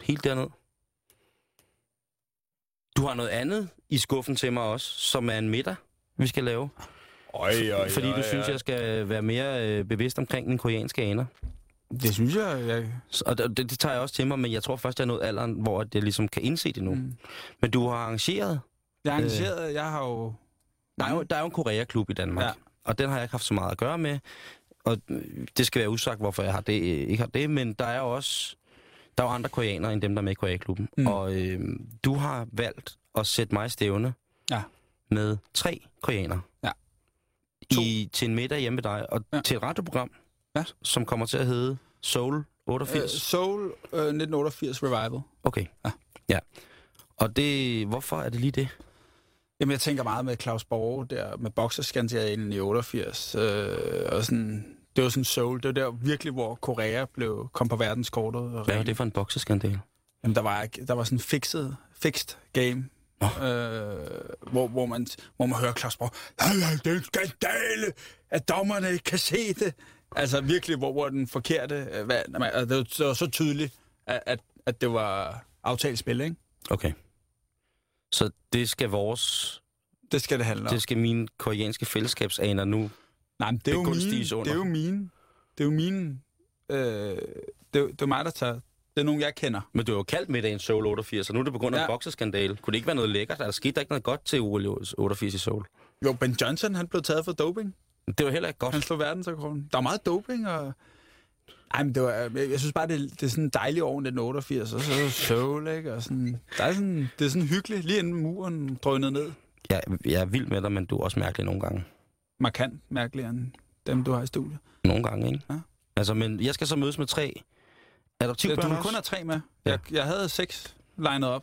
helt derned. Du har noget andet i skuffen til mig også, som er en middag, vi skal lave. Øj, øj, Fordi du synes, jeg skal være mere øh, bevidst omkring den koreanske aner. Det synes jeg, jeg... Så- Og det, det tager jeg også til mig, men jeg tror først, jeg er nået alderen, hvor jeg ligesom kan indse det nu. Mm. Men du har arrangeret... Jeg er engageret, jeg har jo... Der er jo, der er jo en Korea-klub i Danmark, ja. Og den har jeg ikke haft så meget at gøre med. Og øh, det skal være usagt, hvorfor jeg har det, øh, ikke har det, men der er jo også... Der er jo andre koreanere end dem, der er med i Korea-klubben. Mm. Mm. Og øh, du har valgt at sætte mig i stævne Ja. Med tre koreanere. Ja. To. I, til en middag hjemme med dig, og ja. Til et radioprogram, Ja. som kommer til at hedde Soul 88. Øh, Soul øh, 1988 Revival. Okay. Ja. ja. Og det, hvorfor er det lige det? Jamen, jeg tænker meget med Claus Borge der, med bokserskandalen i 88. Øh, og sådan, det var sådan Soul. Det var der virkelig, hvor Korea blev, kom på verdenskortet. Og Hvad er det for en bokseskandale? Jamen, der var, der var sådan en fixed, fixed game, Nå. øh, hvor, hvor, man, hvor man hører Claus Borg, "Hey, det er en skandale, at dommerne ikke kan se det. Altså virkelig, hvor, hvor den forkerte, øh, hvad, nej, altså, det, var, det var så tydeligt, at, at, at det var aftalt spil, ikke? Okay. Så det skal vores, Det skal det handle om. det skal mine koreanske fællesskabsaner nu. Nej, men det er, jo mine, det er jo mine, det er jo mine, øh, det, er, det er mig, der tager, det er nogen, jeg kender. Men du har jo kaldt middagen Soul 88, og nu er det på grund af ja. Ja. en bokseskandale. Kunne det ikke være noget lækkert? Der skete der ikke noget godt til OL 88 i Seoul? Jo, Ben Johnson, han blev taget for doping. Det var heller ikke godt. Han slog verdensrekorden. Der er meget doping, og Ej, men det var, jeg, jeg synes bare, det, det er sådan en dejlig år, den 88, og så soul, ikke? Og sådan, der er sådan, det er sådan hyggeligt, lige inden muren drønede ned. Jeg, jeg er vild med dig, men du er også mærkelig nogle gange. Markant mærkeligere end dem, du har i studiet. Nogle gange, ikke? Ja. Altså, men jeg skal så mødes med tre Ja, adoptivbørn du kun have tre med. Ja. Jeg, jeg havde seks legnet op,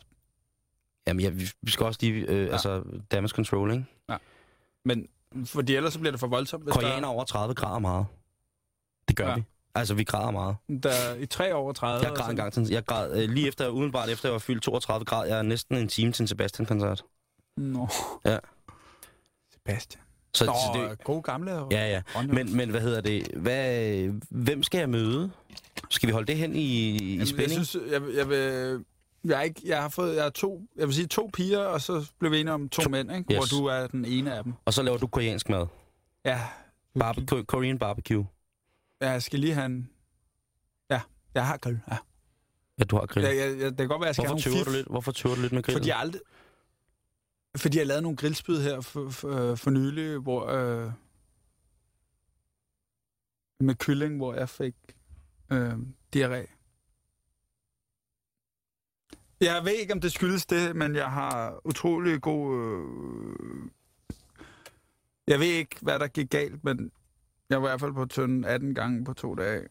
Jamen, ja, vi vi skal også lige, øh, ja. altså, damage control, ikke? men fordi ellers så bliver det for voldsomt. Hvis Koreaner over 30 grader meget. Det gør Ja. ja. vi. Altså, vi græder meget. der, der i tre over 30. Jeg græd en gang til, jeg græd, øh, lige efter, udenbart efter jeg var fyldt 32 grader, jeg er næsten en time til en Sebastian-koncert. Nå. Ja. Sebastian. Så, Nå, så det, gode gamle ja, ja. Men, men hvad hedder det? Hvad, hvem skal jeg møde? Skal vi holde det hen i, i Jamen, spænding? Jeg synes, jeg, jeg vil... Jeg, er ikke, jeg har fået jeg har to, jeg vil sige to piger, og så blev vi enige om to, To- mænd, ikke? yes. hvor du er den ene af dem. Og så laver du koreansk mad. Ja, Barbecue, Korean barbecue. Ja, jeg skal lige have en... Ja, jeg har grill. Ja. Ja, du har grill. Jeg, jeg, det kan godt være, jeg skal Hvorfor have tøver du lidt? Hvorfor tøver du lidt med grillen? fordi jeg aldrig... Fordi jeg lavede nogle grillspyd her for, for, for nylig, hvor... Øh, med kylling, hvor jeg fik øh, diarré. Jeg ved ikke, om det skyldes det, men jeg har utrolig god... Øh, jeg ved ikke, hvad der gik galt, men jeg var i hvert fald på tynden 18 gange på to dage.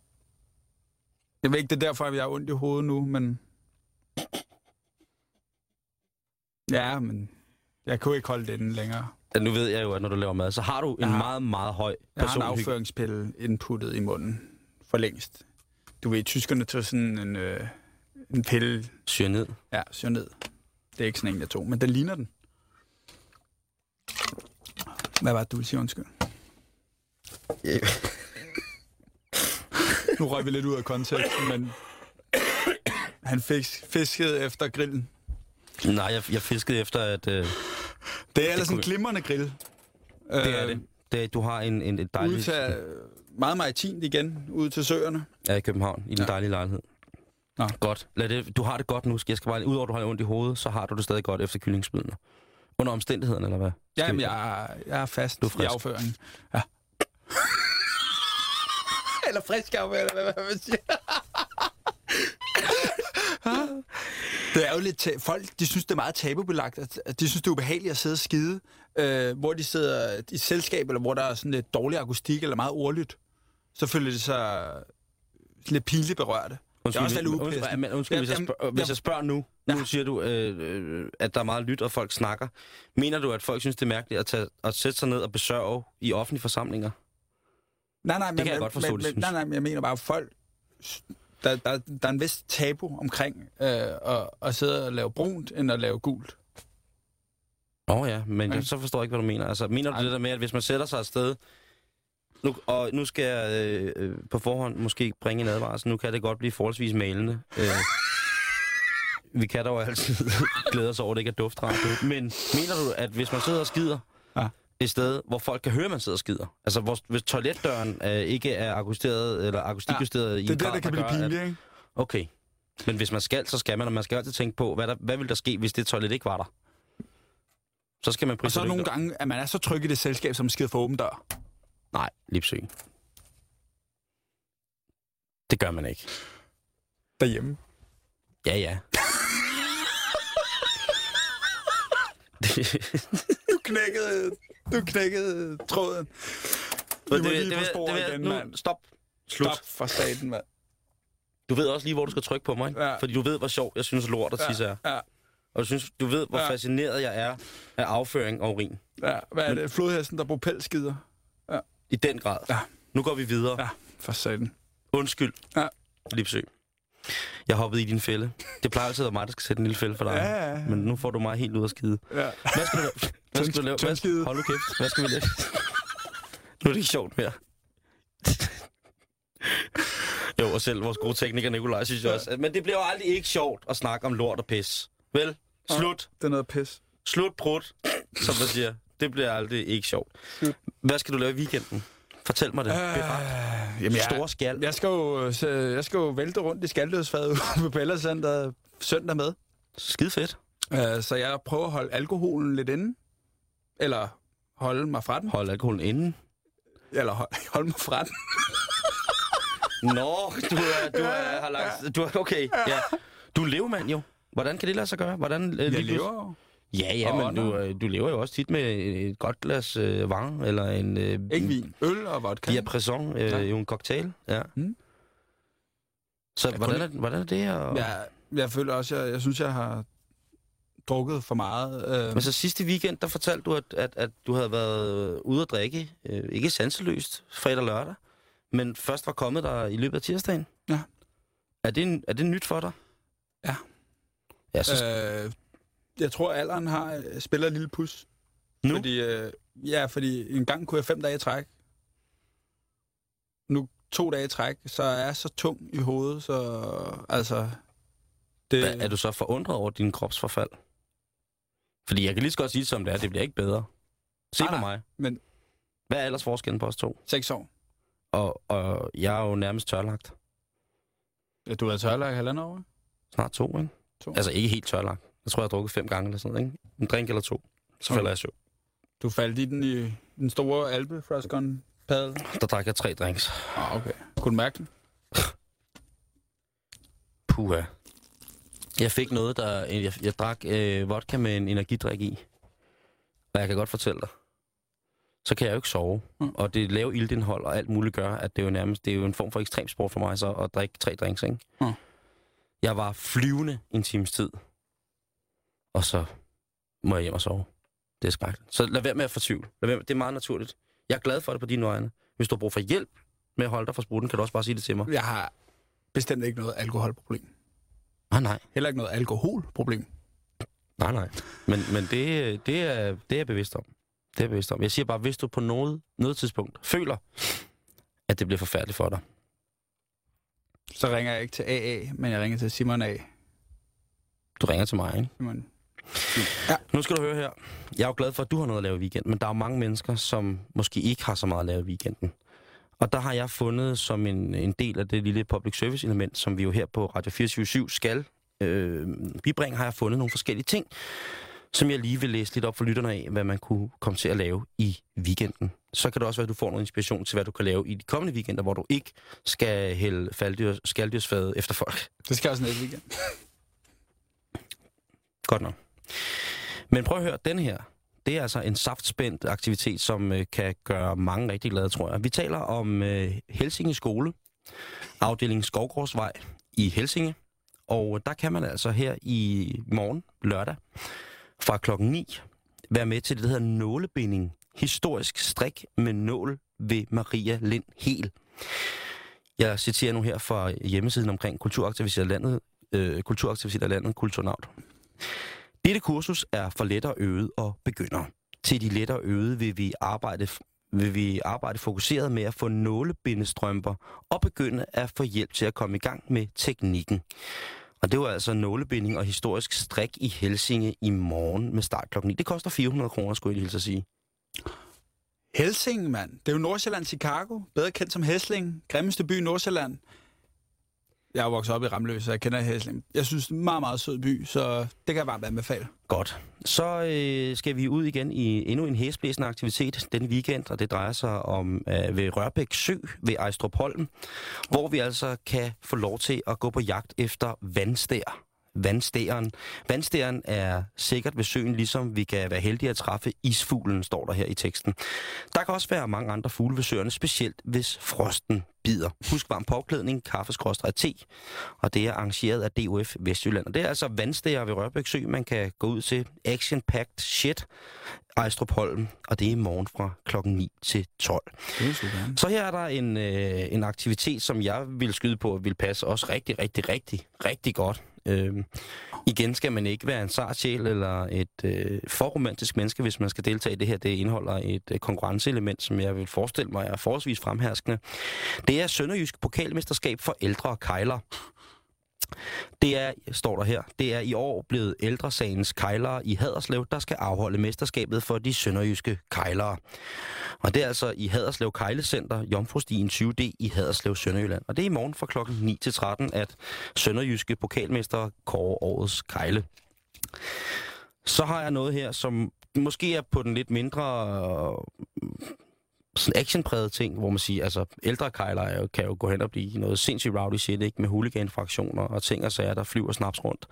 Jeg ved ikke, det er derfor, at jeg har ondt i hovedet nu, men... Ja, men jeg kunne ikke holde det inde længere. Ja, nu ved jeg jo, at når du laver mad, så har du en har- meget, meget høj Jeg har en personlig afføringspille indputtet i munden for længst. Du ved, tyskerne tog sådan en, øh, en pille, ned. ja, syr ned. Det er ikke sådan en, jeg tog, men den ligner den. Hvad var det, du ville sige, undskyld? [LAUGHS] Nu røg vi lidt ud af konteksten, men han fik fisket efter grillen. Nej, jeg, jeg fiskede efter, at... Øh, Det er ellers en glimrende grill. det er det. det er, du har en, en, et Ud dejligt... til, meget maritimt igen, ud til søerne. Ja, i København, i den Ja. dejlige lejlighed. Nå. Godt. Lad det, du har det godt nu. Jeg skal bare, udover at du har ondt i hovedet, så har du det stadig godt efter kyllingspydene. Under omstændighederne, eller hvad? Skal Jamen, jeg, er- jeg er fast Du er i afføringen. Ja. [LAUGHS] eller frisk afføring, eller hvad man siger. [LAUGHS] det er jo lidt... Ta- folk, de synes, det er meget tabubelagt. At, de synes, det er ubehageligt at sidde og skide. Øh, hvor de sidder i selskab, eller hvor der er sådan lidt dårlig akustik, eller meget ordlydt. Så føler de sig lidt pinligt berørte. Undskyld, også lidt undskyld, upassende. men undskyld, Ja, hvis, jeg spørger, hvis jeg- spørger nu, nu siger du, øh, øh, at der er meget lyt, og folk snakker. Mener du, at folk synes, det er mærkeligt at, tage, at sætte sig ned og besørge i offentlige forsamlinger? Nej, nej, men, kan jeg men, godt forstå, men, de synes. nej, nej, men jeg mener bare, at folk... Der, der, der er en vis tabu omkring øh, at, at sidde og lave brunt, end at lave gult. Åh oh, ja, men Okay. jeg så forstår jeg ikke, hvad du mener. Altså, mener du Ej. det der med, at hvis man sætter sig et sted, nu, og nu skal jeg øh, øh, på forhånd måske bringe en advarsel, nu kan det godt blive forholdsvis malende. Øh, vi kan dog altid [LAUGHS] glæde os over, at det ikke er duftradio. Men mener du, at hvis man sidder og skider Ja. Et sted, hvor folk kan høre, at man sidder og skider, altså hvor, hvis toiletdøren øh, ikke er akusteret eller akustikjusteret ja, i Det er en det, grad, der kan gør, blive pinligt, ikke? Okay. Men hvis man skal, så skal man, og man skal altid tænke på, hvad, der, hvad vil der ske, hvis det toilet ikke var der? Så skal man Og så nogle gange, at man er så tryg i det selskab, som skider for åben dør. Nej, lipsy. Det gør man ikke. Derhjemme. Ja, ja. [LAUGHS] Du knækkede, du knækkede tråden. Vi må lige på sporet igen, nu, mand. stop. Slut. Stop for staten, mand. Du ved også lige, hvor du skal trykke på mig, ikke? Ja. Fordi du ved, hvor sjovt jeg synes, lort og tisse er. Ja, Og du, synes, du ved, hvor Ja. fascineret jeg er af afføring og urin. ja. Hvad er det? Flodhesten, der bruger pelskider? I den grad. Ja. Nu går vi videre. Ja, for staten. Undskyld. Ja. Lipsø. Jeg hoppede i din fælde. Det plejer altid at være mig, der skal sætte en lille fælde for dig. Ja, ja. Men nu får du mig helt ud af skide. Ja. Hvad skal du, hvad skal du lave? Hvad, hold nu kæft. Hvad skal vi lave? nu er det ikke sjovt mere. jo, og selv vores gode tekniker Nikolaj synes jeg også. Men det bliver jo aldrig ikke sjovt at snakke om lort og pis. Vel? Slut. Det er noget pis. Slut prut, som man siger. Det bliver aldrig ikke sjovt. Hvad skal du lave i weekenden? Fortæl mig det. Øh, Beret. jamen, jeg, Store skal. jeg, skal jo, så- jeg skal jo vælte rundt i skaldødsfadet ude [LAUGHS] på Bellacenter søndag med. Skide fedt. Uh, så jeg prøver at holde alkoholen lidt inde. Eller holde mig fra den. Hold alkoholen inden. Eller hold, [LAUGHS] holde mig fra den. [LAUGHS] Nå, du er, du er, har lagt, du er, okay, ja. Du er levemand jo. Hvordan kan det lade sig gøre? Hvordan, øh, Jeg lever. Ja, ja, Og men du, ånder. øh, du lever jo også tit med et godt glas øh, vang, eller en... Øh, Ikke vin. Øl og vodka. Ja, præson, øh, Ja. jo en cocktail. Ja. Mm. Så Jeg hvordan kunne- er, hvordan er det? Og... Jeg, jeg føler også, jeg, jeg synes, jeg har drukket for meget. Øh, Men så sidste weekend, der fortalte du, at, at, at du havde været ude at drikke, øh, ikke sanseløst, fredag og lørdag, men først var kommet der i løbet af tirsdagen. Ja. Er det, en, er det nyt for dig? Ja. Ja, så øh, jeg tror, alderen har spiller et lille pus. nu? Fordi, øh, ja, fordi en gang kunne jeg fem dage i træk. Nu to dage i træk, så er jeg så tung i hovedet, så altså... Det, Er, er du så forundret over din kropsforfald? Fordi jeg kan lige så godt sige som det er, det bliver ikke bedre. Se Nej, på mig. men- Hvad er aldersforskellen på os to? Seks år. Og, og jeg er jo nærmest tørlagt. Ja, du har tørlagt halvandet år? Snart to, ikke? To. Altså ikke helt tørlagt. Jeg tror, jeg har drukket fem gange eller sådan noget, ikke? En drink eller to. Så Okay. falder jeg søvn. Du faldt i den i den store alpe froscon padel. Der drak jeg tre drinks. Ah, okay. Kunne du mærke den? Puha. Jeg fik noget, der... Jeg, jeg drak øh, vodka med en energidrik i. Og jeg kan godt fortælle dig. Så kan jeg jo ikke sove. Mm. Og det lave iltindhold og alt muligt gør, at det er jo nærmest det er jo en form for ekstrem sport for mig så at drikke tre drinks, ikke? Mm. Jeg var flyvende en times tid. Og så må jeg hjem og sove. Det er skrækkeligt. Så lad være med at fortvivle. Lad være med. Det er meget naturligt. Jeg er glad for det på dine vegne. Hvis du har brug for hjælp med at holde dig fra spruten, kan du også bare sige det til mig. Jeg har bestemt ikke noget alkoholproblem. Nej, nej. Heller ikke noget alkoholproblem. Nej, nej. Men, men det, det, er, det er jeg bevidst om. Det er jeg bevidst om. Jeg siger bare, hvis du på noget, noget tidspunkt føler, at det bliver forfærdeligt for dig. Så ringer jeg ikke til AA, men jeg ringer til Simon A. Du ringer til mig, ikke? Simon. Nu skal du høre her. Jeg er jo glad for, at du har noget at lave i weekenden, men der er jo mange mennesker, som måske ikke har så meget at lave i weekenden. Og der har jeg fundet som en, en del af det lille public service element, som vi jo her på Radio 24 skal øh, bibringe, har jeg fundet nogle forskellige ting, som jeg lige vil læse lidt op for lytterne af, hvad man kunne komme til at lave i weekenden. Så kan det også være, at du får noget inspiration til, hvad du kan lave i de kommende weekender, hvor du ikke skal hælde falddyr, skalddyrsfadet efter folk. Det skal også næste weekend. Godt nok. Men prøv at høre, den her, det er altså en saftspændt aktivitet, som øh, kan gøre mange rigtig glade, tror jeg. Vi taler om øh, Helsinge Skole, afdeling Skovgårdsvej i Helsinge. Og øh, der kan man altså her i morgen, lørdag, fra klokken 9, være med til det, der hedder nålebinding. Historisk strik med nål ved Maria Lind Hel. Jeg citerer nu her fra hjemmesiden omkring kulturaktiviteter landet, øh, kulturaktiviteter landet, Kulturnaut. Dette kursus er for lettere øvet og begynder. Til de lettere øvede vil vi arbejde vil vi arbejde fokuseret med at få nålebindestrømper og begynde at få hjælp til at komme i gang med teknikken. Og det var altså nålebinding og historisk strik i Helsinge i morgen med start klokken 9. Det koster 400 kroner, skulle jeg lige hilse at sige. Helsinge, mand. Det er jo Nordsjælland, Chicago. Bedre kendt som Hesling. Grimmeste by i Nordsjælland. Jeg er vokset op i Ramløs, så jeg kender Hæsling. Jeg synes, det er en meget, meget sød by, så det kan jeg varmt anbefale. Godt. Så øh, skal vi ud igen i endnu en hæsblæsende aktivitet den weekend, og det drejer sig om øh, ved Rørbæk Sø ved Ejstrup Holm, hvor vi altså kan få lov til at gå på jagt efter vandstær. Vandstæren. Vandstæren er sikkert ved søen, ligesom vi kan være heldige at træffe isfuglen, står der her i teksten. Der kan også være mange andre fugle ved søerne, specielt hvis frosten bider. Husk varm påklædning, kaffeskråstrej te, og det er arrangeret af DOF Vestjylland. Og det er altså vandstæger ved Rørbæk Sø, man kan gå ud til Action Packed Shit, Ejstrup Holm, og det er i morgen fra klokken 9 til 12. Det er super. Så her er der en, øh, en aktivitet, som jeg vil skyde på, vil passe også rigtig, rigtig, rigtig, rigtig godt. Øh, igen skal man ikke være en sart sjæl eller et øh, for romantisk menneske, hvis man skal deltage i det her. Det indeholder et øh, konkurrenceelement, som jeg vil forestille mig er forholdsvis fremherskende. Det er Sønderjysk Pokalmesterskab for ældre kejler. Det er, står der her, det er i år blevet ældresagens kejlere i Haderslev, der skal afholde mesterskabet for de sønderjyske kejlere. Og det er altså i Haderslev Kejlecenter, Jomfrustien 20D i Haderslev, Sønderjylland. Og det er i morgen fra klokken 9 til 13, at sønderjyske pokalmester kårer årets kejle. Så har jeg noget her, som måske er på den lidt mindre sådan actionpræget ting, hvor man siger, altså ældre kejler kan jo gå hen og blive noget sindssygt rowdy shit, ikke? Med huliganfraktioner og ting og sager, der flyver snaps rundt.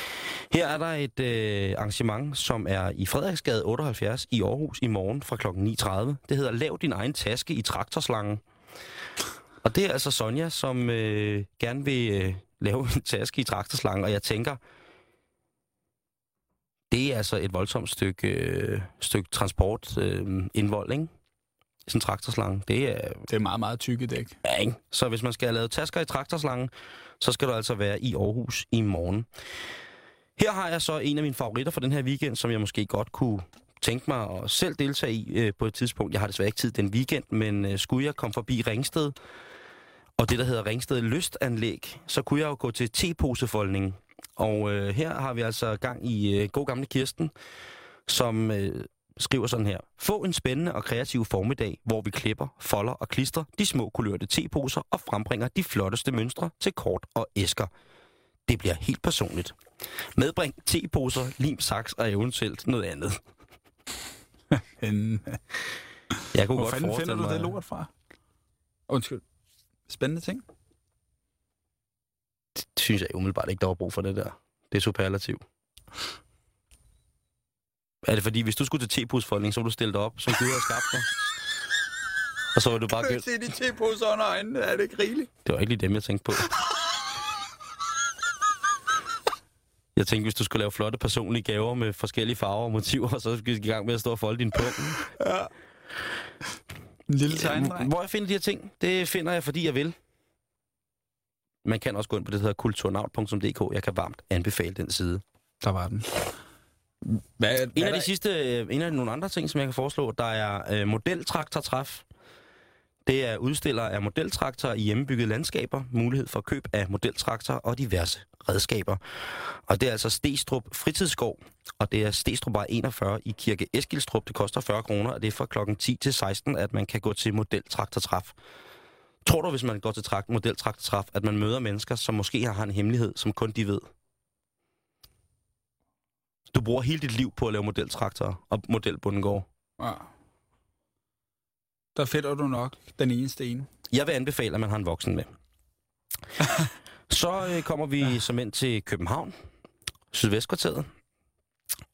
[LAUGHS] Her er der et øh, arrangement, som er i Frederiksgade 78 i Aarhus i morgen fra kl. 9.30. Det hedder Lav din egen taske i traktorslangen. Og det er altså Sonja, som øh, gerne vil øh, lave en taske i traktorslangen, og jeg tænker, det er altså et voldsomt stykke, øh, stykke transport øh, indvold, ikke? Sådan en traktorslange, det er... Det er meget, meget tykke dæk. Ja, ikke? Så hvis man skal have lavet tasker i traktorslangen, så skal du altså være i Aarhus i morgen. Her har jeg så en af mine favoritter for den her weekend, som jeg måske godt kunne tænke mig at selv deltage i øh, på et tidspunkt. Jeg har desværre ikke tid den weekend, men øh, skulle jeg komme forbi Ringsted, og det, der hedder Ringsted Lystanlæg, så kunne jeg jo gå til teposefoldning. Og øh, her har vi altså gang i øh, god gamle Kirsten, som øh, skriver sådan her. Få en spændende og kreativ formiddag, hvor vi klipper, folder og klister de små kulørte teposer og frembringer de flotteste mønstre til kort og æsker. Det bliver helt personligt. Medbring teposer, lim, saks og eventuelt noget andet. en... Jeg kunne Hvor godt fanden finder du mig... det lort fra? Undskyld. Spændende ting. Det synes jeg umiddelbart ikke, der var brug for det der. Det er superlativ. Er det fordi, hvis du skulle til tepusfoldning, så ville du stille dig op som gyder og skabte Og så var du bare gødt. se de teposer under øjnene? Er det ikke rigeligt? Det var ikke lige dem, jeg tænkte på. Jeg tænkte, hvis du skulle lave flotte personlige gaver med forskellige farver og motiver, så skulle du i gang med at stå og folde din pung. Ja. En lille tegndreng. Hvor jeg finder de her ting, det finder jeg, fordi jeg vil. Man kan også gå ind på det, der hedder kulturnaut.dk. Jeg kan varmt anbefale den side. Der var den. Hvad, En af de sidste, øh, en af nogle andre ting, som jeg kan foreslå, der er øh, modeltraktortræf. Det er udstillere af modeltraktorer i hjemmebygget landskaber, mulighed for køb af modeltraktorer og diverse redskaber. Og det er altså Stestrup Fritidsskov, og det er Stestrupvej 41 i Kirke Eskilstrup. Det koster 40 kroner, og det er fra klokken 10 til 16, at man kan gå til modeltraktortræf. Tror du, hvis man går til trakt, modeltraktortræf, at man møder mennesker, som måske har en hemmelighed, som kun de ved? Du bruger hele dit liv på at lave modeltraktorer og modelbundegård. Ja. Der fedter du nok den ene. Jeg vil anbefale, at man har en voksen med. [LAUGHS] Så øh, kommer vi ja. som ind til København, Sydvestkvarteret,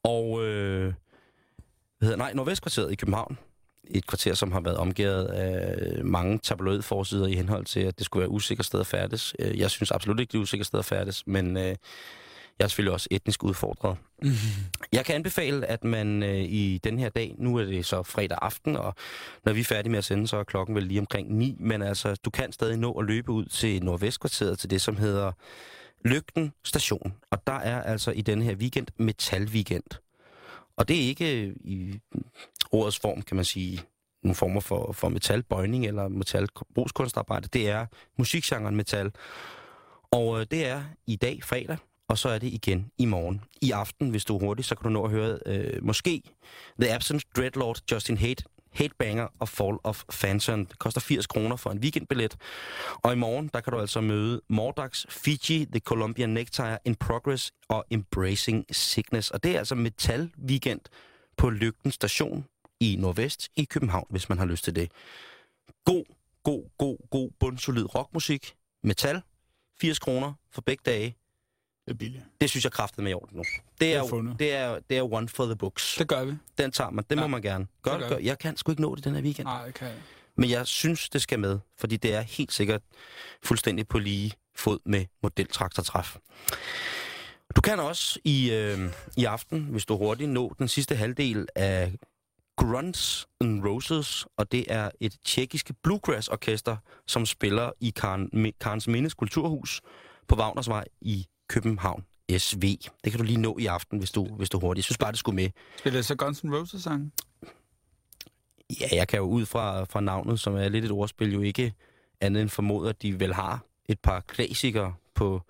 og øh, hvad hedder, nej, Nordvestkvarteret i København. Et kvarter, som har været omgivet af mange tabloidforsider i henhold til, at det skulle være usikkert sted at færdes. Øh, Jeg synes absolut ikke, det er usikkert sted at færdes, men øh, jeg er selvfølgelig også etnisk udfordret. [LAUGHS] Jeg kan anbefale, at man øh, i den her dag, nu er det så fredag aften, og når vi er færdige med at sende, så er klokken vel lige omkring 9, men altså, du kan stadig nå at løbe ud til Nordvestkvarteret, til det, som hedder Lygten Station. Og der er altså i den her weekend Metal Weekend. Og det er ikke øh, i ordets form, kan man sige, nogle former for, for metalbøjning eller metalbrugskunstarbejde. Det er musikgenren metal. Og øh, det er i dag, fredag, og så er det igen i morgen. I aften, hvis du er hurtig, så kan du nå at høre øh, måske The Absence, Dreadlord, Justin Hate, Hatebanger og Fall of Fanson. Det koster 80 kroner for en weekendbillet. Og i morgen, der kan du altså møde Mordax, Fiji, The Colombian Necktie, In Progress og Embracing Sickness. Og det er altså metal weekend på Lygten Station i Nordvest i København, hvis man har lyst til det. God, god, god, god, bundsolid rockmusik. Metal. 80 kroner for begge dage. Det er billigt. Det synes jeg kraftet med i orden nu. Det er, er jo, det er, det er one for the books. Det gør vi. Den tager man. Det må Ja. man gerne. Gør, gør gør. Jeg kan sgu ikke nå det den her weekend. Nej, det kan jeg. Men jeg synes, det skal med. Fordi det er helt sikkert fuldstændig på lige fod med modeltraktortræf. Du kan også i, øh, i aften, hvis du hurtigt, nå den sidste halvdel af Grunts and Roses, og det er et tjekkiske bluegrass-orkester, som spiller i Karen, Karens Mindes Kulturhus på Wagnersvej i København SV. Det kan du lige nå i aften, hvis du, hvis du hurtigt. Jeg synes bare, det skulle med. Spiller så Guns N' Roses sang? Ja, jeg kan jo ud fra, fra navnet, som er lidt et ordspil, jo ikke andet end formode, at de vel har et par klassikere på,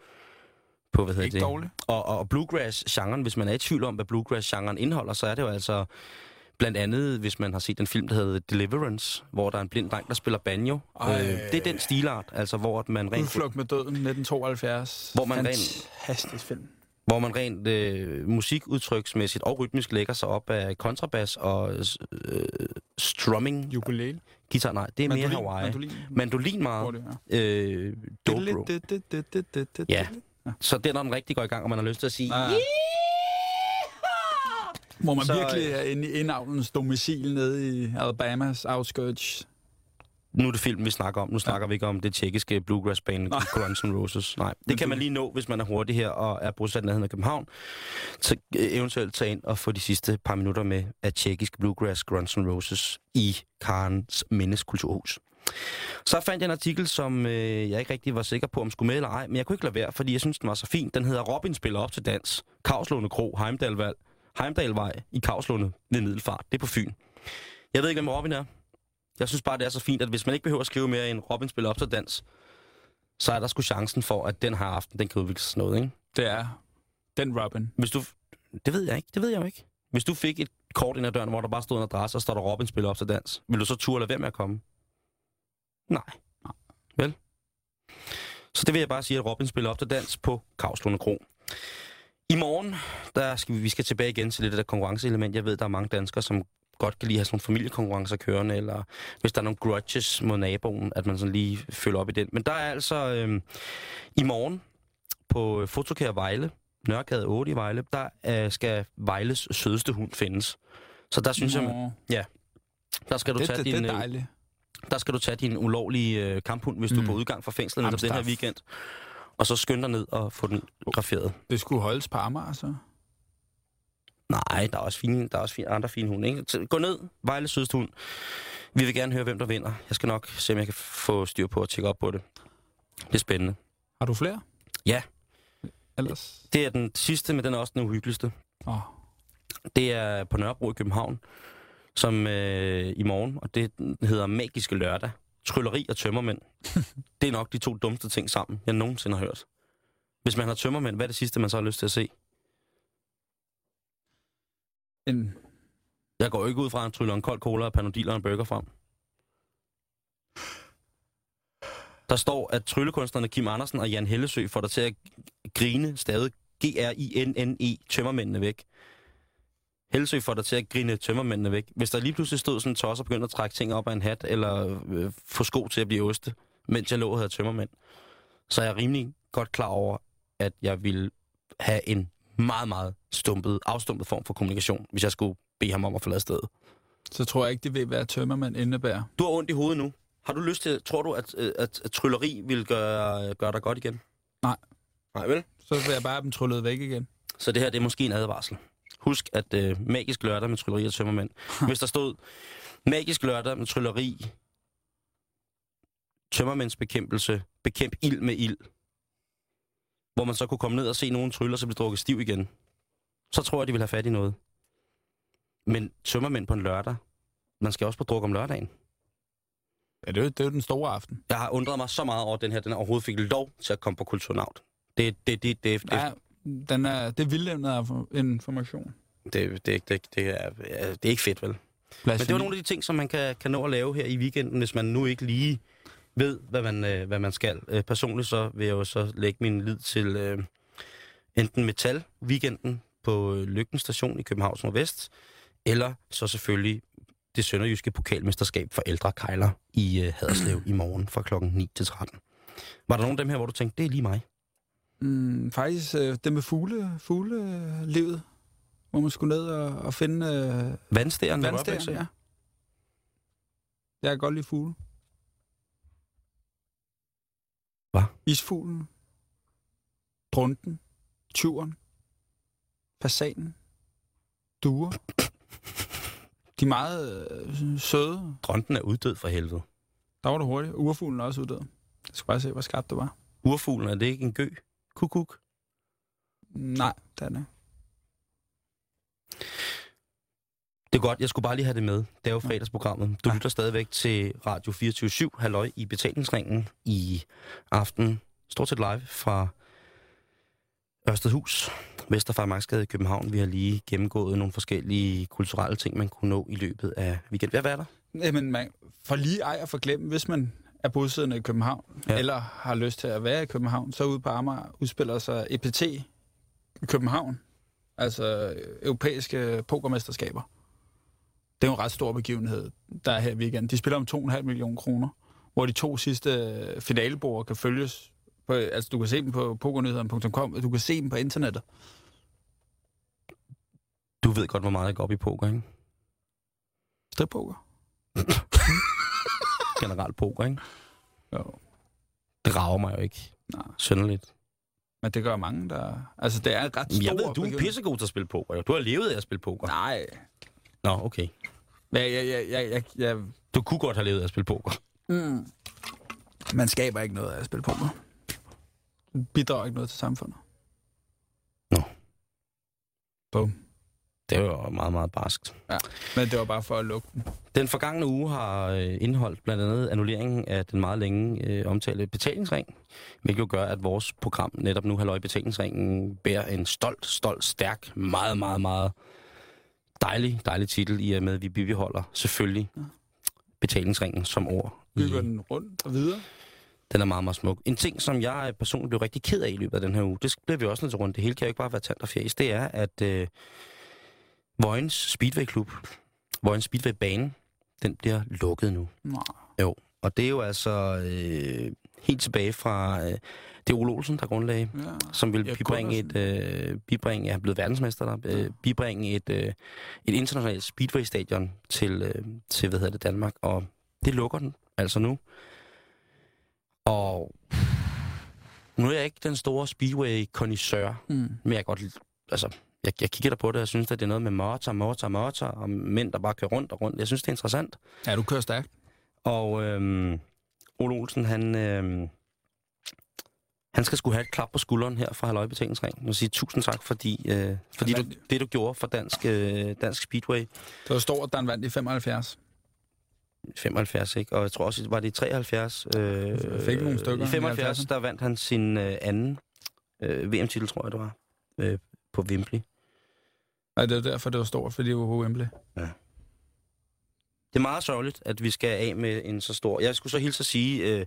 på hvad hedder Ikke det? dårligt. Og, og bluegrass-genren, hvis man er i tvivl om, hvad bluegrass-genren indeholder, så er det jo altså blandt andet, hvis man har set den film, der hedder Deliverance, hvor der er en blind dreng, der spiller banjo. Ej. Øh, det er den stilart, altså hvor at man rent, Udflugt med døden, 1972. Hvor man rent- Fantastisk film. hvor man rent øh, musikudtryksmæssigt og rytmisk lægger sig op af kontrabas og øh, strumming. Ukulele. Guitar, nej, det er Mandolin, mere Hawaii. mandolin. Mandolin meget. det, ja. Øh, dobro. Ja. Så det er, når den rigtig går i gang, og man har lyst til at sige... Ja. Hvor man Så, virkelig er inde i indavlens domicil nede i Alabamas outskirts. Nu er det film, vi snakker om. Nu snakker vi ikke om det tjekkiske bluegrass band [LAUGHS] Guns N' Roses. Nej, det kan man lige nå, hvis man er hurtig her og er bosat nærheden af København. Så øh, eventuelt tage ind og få de sidste par minutter med af tjekkisk bluegrass Guns N' Roses i Karens Mindeskulturhus. Så fandt jeg en artikel, som øh, jeg ikke rigtig var sikker på, om skulle med eller ej, men jeg kunne ikke lade være, fordi jeg synes, den var så fin. Den hedder Robin spiller op til dans. Kavslunde Kro, Heimdalvald, Heimdalvej i Kavslunde ved Middelfart. Det er på Fyn. Jeg ved ikke, hvem Robin er. Jeg synes bare, det er så fint, at hvis man ikke behøver at skrive mere end Robin spiller op til dans, så er der sgu chancen for, at den her aften, den kan udvikle sig noget, ikke? Det er den Robin. Hvis du... Det ved jeg ikke. Det ved jeg jo ikke. Hvis du fik et kort ind ad døren, hvor der bare stod en adresse, og står der Robin spiller op til dans, vil du så turde lade være med at komme? Nej. Nej. Vel? Så det vil jeg bare sige, at Robin spiller op til dans på Kavslunde Kro. I morgen, der skal vi, vi skal tilbage igen til lidt af det konkurrenceelement. Jeg ved, der er mange danskere, som godt kan lide at have sådan nogle familiekonkurrencer kørende, eller hvis der er nogle grudges mod naboen, at man sådan lige følger op i den. Men der er altså øh, i morgen på Fotokær Vejle, Nørregade 8 i Vejle, der øh, skal Vejles sødeste hund findes. Så der synes jeg, Nå, der skal du det, tage det, din, det er øh, dejligt. der skal du tage din ulovlige øh, kamphund, hvis mm. du er Mm. på udgang fra fængslet netop den her weekend. Og så skynd dig ned og få den graferet. Det skulle holdes på Amager, så. Nej, der er også, fine, der er også fine, andre fine hunde. Ikke? Så gå ned, Vejle hund. Vi vil gerne høre, hvem der vinder. Jeg skal nok se, om jeg kan få styr på at tjekke op på det. Det er spændende. Har du flere? Ja. Ellers? Det er den sidste, men den er også den uhyggeligste. Åh, Det er på Nørrebro i København, som øh, i morgen, og det hedder Magiske Lørdag. Trylleri og tømmermænd. [LAUGHS] det er nok de to dummeste ting sammen, jeg nogensinde har hørt. Hvis man har tømmermænd, hvad er det sidste, man så har lyst til at se? en, Jeg går ikke ud fra, at han tryller en kold cola og panodil og en burger frem. Der står, at tryllekunstnerne Kim Andersen og Jan Hellesø får dig til at grine stadig G-R-I-N-N-E, tømmermændene væk. Hellesø får dig til at grine tømmermændene væk. Hvis der lige pludselig stod sådan en tosser og begyndte at trække ting op af en hat, eller øh, få sko til at blive oste, mens jeg lå og havde tømmermænd, så er jeg rimelig godt klar over, at jeg ville have en meget, meget stumpet, afstumpet form for kommunikation, hvis jeg skulle bede ham om at forlade stedet. så tror jeg ikke, det vil være tømmermand indebærer. Du har ondt i hovedet nu. Har du lyst til, tror du, at, øh, at, at trylleri vil gøre, gøre dig godt igen? Nej. Nej, vel? Så vil jeg bare have dem tryllet væk igen. Så det her, det er måske en advarsel. Husk, at øh, magisk lørdag med trylleri og tømmermænd. Hvis der stod magisk lørdag med trylleri, tømmermændsbekæmpelse, bekæmp ild med ild, hvor man så kunne komme ned og se nogen tryller, så blive drukket stiv igen, så tror jeg, de vil have fat i noget. Men tømmermænd på en lørdag, man skal også på druk om lørdagen. Ja, det er, jo, det er jo den store aften. Jeg har undret mig så meget over, at den her den overhovedet fik lov til at komme på Kulturnaut. Det, det, det, det, det, Ja, den er, det er vildlemnet af information. det, det, det, det, er, det er ikke fedt, vel? Men det var nogle af de ting, som man kan, kan nå at lave her i weekenden, hvis man nu ikke lige ved, hvad man, øh, hvad man skal. Øh, personligt så vil jeg jo så lægge min lid til øh, enten Metal Weekenden på øh, Lygten Station i Københavns Nordvest, eller så selvfølgelig det sønderjyske pokalmesterskab for ældre kejler i øh, Haderslev i morgen fra klokken 9 til 13. Var der nogen af dem her, hvor du tænkte, det er lige mig? Mm, faktisk øh, det med fugle, fuglelivet, hvor man skulle ned og, og finde øh, Vandstæren? vandstæren. Ja. Jeg kan godt lide fugle. Hvad? Isfuglen. Drunden. Tyren. Fasanen. Duer. De er meget øh, søde. Dronten er uddød for helvede. Der var det hurtigt. Urfuglen er også uddød. Jeg skal bare se, hvor skarpt det var. Urfuglen, er det ikke en gø? Kukuk? Nej, det er det. er godt, jeg skulle bare lige have det med. Det er jo fredagsprogrammet. Du Ja. lytter stadigvæk til Radio 24-7, halløj i betalingsringen i aften. Stort set live fra Ørstedhus, Vesterfarmarksgade i København. Vi har lige gennemgået nogle forskellige kulturelle ting, man kunne nå i løbet af weekend. Hvad er der? Jamen, man, for lige ej at forglemme, hvis man er bosiddende i København, Ja. eller har lyst til at være i København, så ude på Amager udspiller sig EPT i København. Altså europæiske pokermesterskaber. Det er jo en ret stor begivenhed, der er her i weekenden. De spiller om 2,5 millioner kroner, hvor de to sidste finalebord kan følges. På, altså, du kan se dem på pokernyhederne.com, og du kan se dem på internettet. Du ved godt, hvor meget jeg går op i poker, ikke? Strip-poker. [LAUGHS] Generelt poker, ikke? Jo. Det rager mig jo ikke. Nej. Sønderligt. Men det gør mange, der... Altså, det er et ret stor... Jeg ved, du er pissegod til at spille poker. Jo. Du har levet af at spille poker. Nej. Nå, okay. Ja, ja, ja, ja, ja, ja. Du kunne godt have levet af at spille poker. Mm. Man skaber ikke noget af at spille poker. Man bidrager ikke noget til samfundet. Nå. Bum. Det jo meget, meget barskt. Ja, men det var bare for at lukke den. Den forgangne uge har øh, indeholdt blandt andet annulleringen af den meget længe øh, omtalte betalingsring, hvilket jo gør, at vores program netop nu, Halløj Betalingsringen, bærer en stolt, stolt, stærk, meget, meget, meget dejlig, dejlig titel i og med, at vi bibeholder selvfølgelig betalingsringen som ord. Bygger den rundt og videre. Den er meget, meget smuk. En ting, som jeg personligt blev rigtig ked af i løbet af den her uge, det blev vi også nødt til rundt. Det hele kan jo ikke bare være tand og fjæs. Det er, at øh, Vojens Speedway Klub, Vojens Speedway Bane, den bliver lukket nu. Nej. Jo, og det er jo altså øh, helt tilbage fra... Øh, det er Ole Olsen, der grundlagde, Ja. som vil Ja, bibringe et, øh, bibringe, jeg er blevet verdensmester der, øh, bibringe et, øh, et internationalt speedway-stadion til, øh, til, hvad hedder det, Danmark, og det lukker den altså nu. Og nu er jeg ikke den store speedway kondisør Mm. men jeg kan godt, altså, jeg, jeg kigger der på det, og jeg synes, at det er noget med motor, motor, motor, og mænd, der bare kører rundt og rundt. Jeg synes, det er interessant. Ja, du kører stærkt. Og øhm, Ole Olsen, han, øhm, han skal skulle have et klap på skulderen her fra Halløj Betalingsring. Og sige tusind tak, fordi, øh, fordi du, det, du gjorde for dansk, øh, dansk Speedway. Det var stort, da han vandt i 75. 75, ikke? Og jeg tror også, var det i 73? Øh, Fik nogle stykker I i 75, 70'erne. der vandt han sin øh, anden øh, VM-titel, tror jeg, det var, øh, på Wembley. Ja, det er derfor, det var stort, fordi det var Wembley. Det er meget sørgeligt, at vi skal af med en så stor... Jeg skulle så hilse at sige, øh,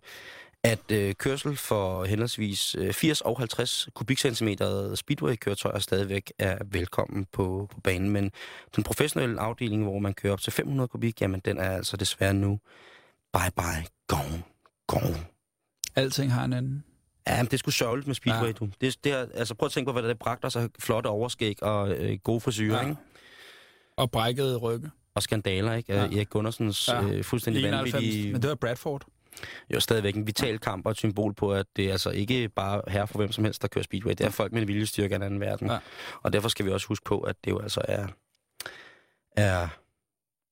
at øh, kørsel for henholdsvis øh, 80 og 50 kubikcentimeter speedway-køretøjer stadigvæk er velkommen på, på banen. Men den professionelle afdeling, hvor man kører op til 500 kubik, jamen den er altså desværre nu bye bye, gone, gone. Alting har en anden. Ja, men det sgu sørgeligt med speedway, Ja. du. Det, det er, altså prøv at tænke på, hvad det bragte os af flotte overskæg og øh, gode frisyrer, Ja. ikke? Og brækkede rygge. Og skandaler, ikke? Ja. Ja. Erik Gundersens Ja. øh, fuldstændig 91, vanvittige... men det var Bradford. jo stadigvæk en vital kamp og et symbol på, at det er altså ikke bare her for hvem som helst, der kører speedway. Det er folk med en viljestyrke af en anden verden. Ja. Ja. Og derfor skal vi også huske på, at det jo altså er... er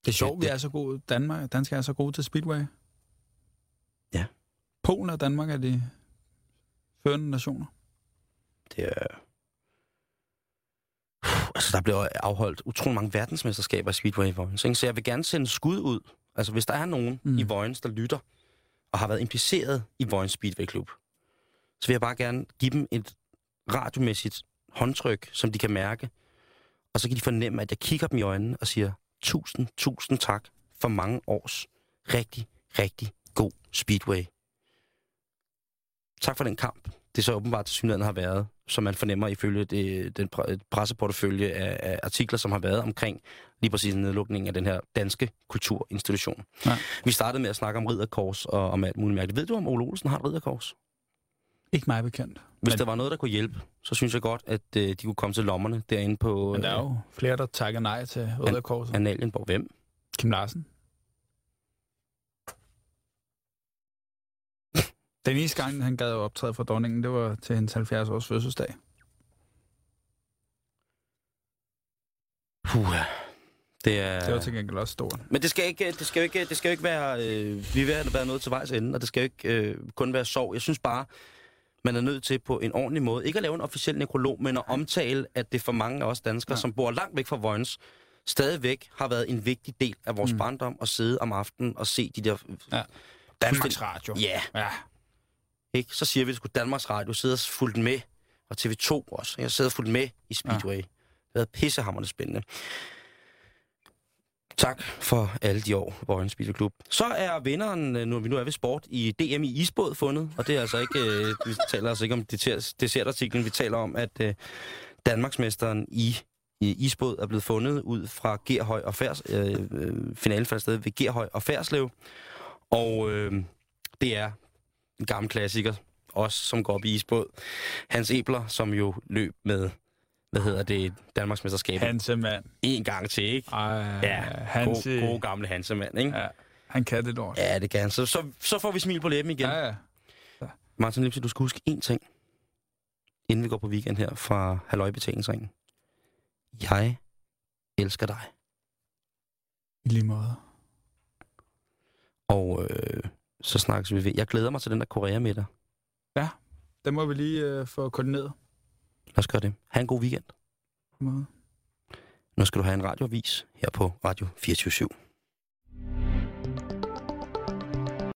Det er sjovt, vi er så gode. Danmark, danskere er så gode til Speedway. Ja. Polen og Danmark er de førende nationer. det er altså, der bliver afholdt utrolig mange verdensmesterskaber i Speedway i Vojens. ikke? Så jeg vil gerne sende skud ud. Altså, hvis der er nogen Mm. mm. i Vojens, der lytter og har været impliceret i Vojens Speedway Klub, så vil jeg bare gerne give dem et radiomæssigt håndtryk, som de kan mærke. Og så kan de fornemme, at jeg kigger dem i øjnene og siger, tusind, tusind tak for mange års rigtig, rigtig god Speedway. Tak for den kamp. Det så åbenbart til synligheden har været, som man fornemmer ifølge det, den pre- presseportefølje af, af artikler, som har været omkring lige præcis nedlukningen af den her danske kulturinstitution. Ja. Vi startede med at snakke om ridderkors og om alt muligt mærkeligt. Ved du, om Ole Olsen har et ridderkors? Ikke mig bekendt. Hvis Men- der var noget, der kunne hjælpe, så synes jeg godt, at øh, de kunne komme til lommerne derinde på Men der er jo flere, der takker nej til Røde Korset. øh, Analienborg. Hvem? Kim Larsen. Den eneste gang, han gad at optræde for dronningen, det var til hendes 70 års fødselsdag. Puh, det er... Det var til gengæld også stort. Men det skal ikke, det skal jo ikke, det skal jo ikke være, øh, vi vil været noget til vejs ende, og det skal jo ikke øh, kun være sorg. Jeg synes bare, man er nødt til på en ordentlig måde, ikke at lave en officiel nekrolog, men at omtale, at det for mange af os danskere, Ja. som bor langt væk fra Vojens, stadigvæk har været en vigtig del af vores mm. barndom at sidde om aftenen og se de der... Ja. Danmarks Radio. Ja, Ja. Ikke? Så siger vi, at skulle Danmarks Radio sidde og fulgt med, og TV2 også. Jeg sidder og fulgt med i Speedway. Ja. Det har været pissehammerende spændende. Tak for alle de år, Vojens Speedway Klub. Så er vinderen, øh, nu vi nu er ved sport, i DM i isbåd fundet. Og det er altså ikke, øh, [LAUGHS] vi taler altså ikke om dessert- dessertartiklen, vi taler om, at øh, Danmarksmesteren i, i isbåd er blevet fundet ud fra Gerhøj og Færs, øh, øh, finalen fandt sted ved Gerhøj og Færslev. Og øh, det er en gammel klassiker, også som går op i isbåd. Hans Ebler, som jo løb med, hvad hedder det, Danmarksmesterskabet. Hansemand. En gang til, ikke? Ej, Ja, Hanse. god, god gamle Hansemand, ikke? Ja, han kan det lort. Ja, det kan han. Så, så, så får vi smil på læben igen. Ja, ja. Martin Lipsi, du skal huske én ting, inden vi går på weekend her fra Halløj Betalingsringen. Jeg elsker dig. I lige måde. Og øh, så snakkes vi ved. Jeg glæder mig til den der Korea med dig. Den må vi lige øh, få koordineret. Lad os gøre det. Ha' en god weekend. Måde. Nu skal du have en radiovis her på Radio 24 /7.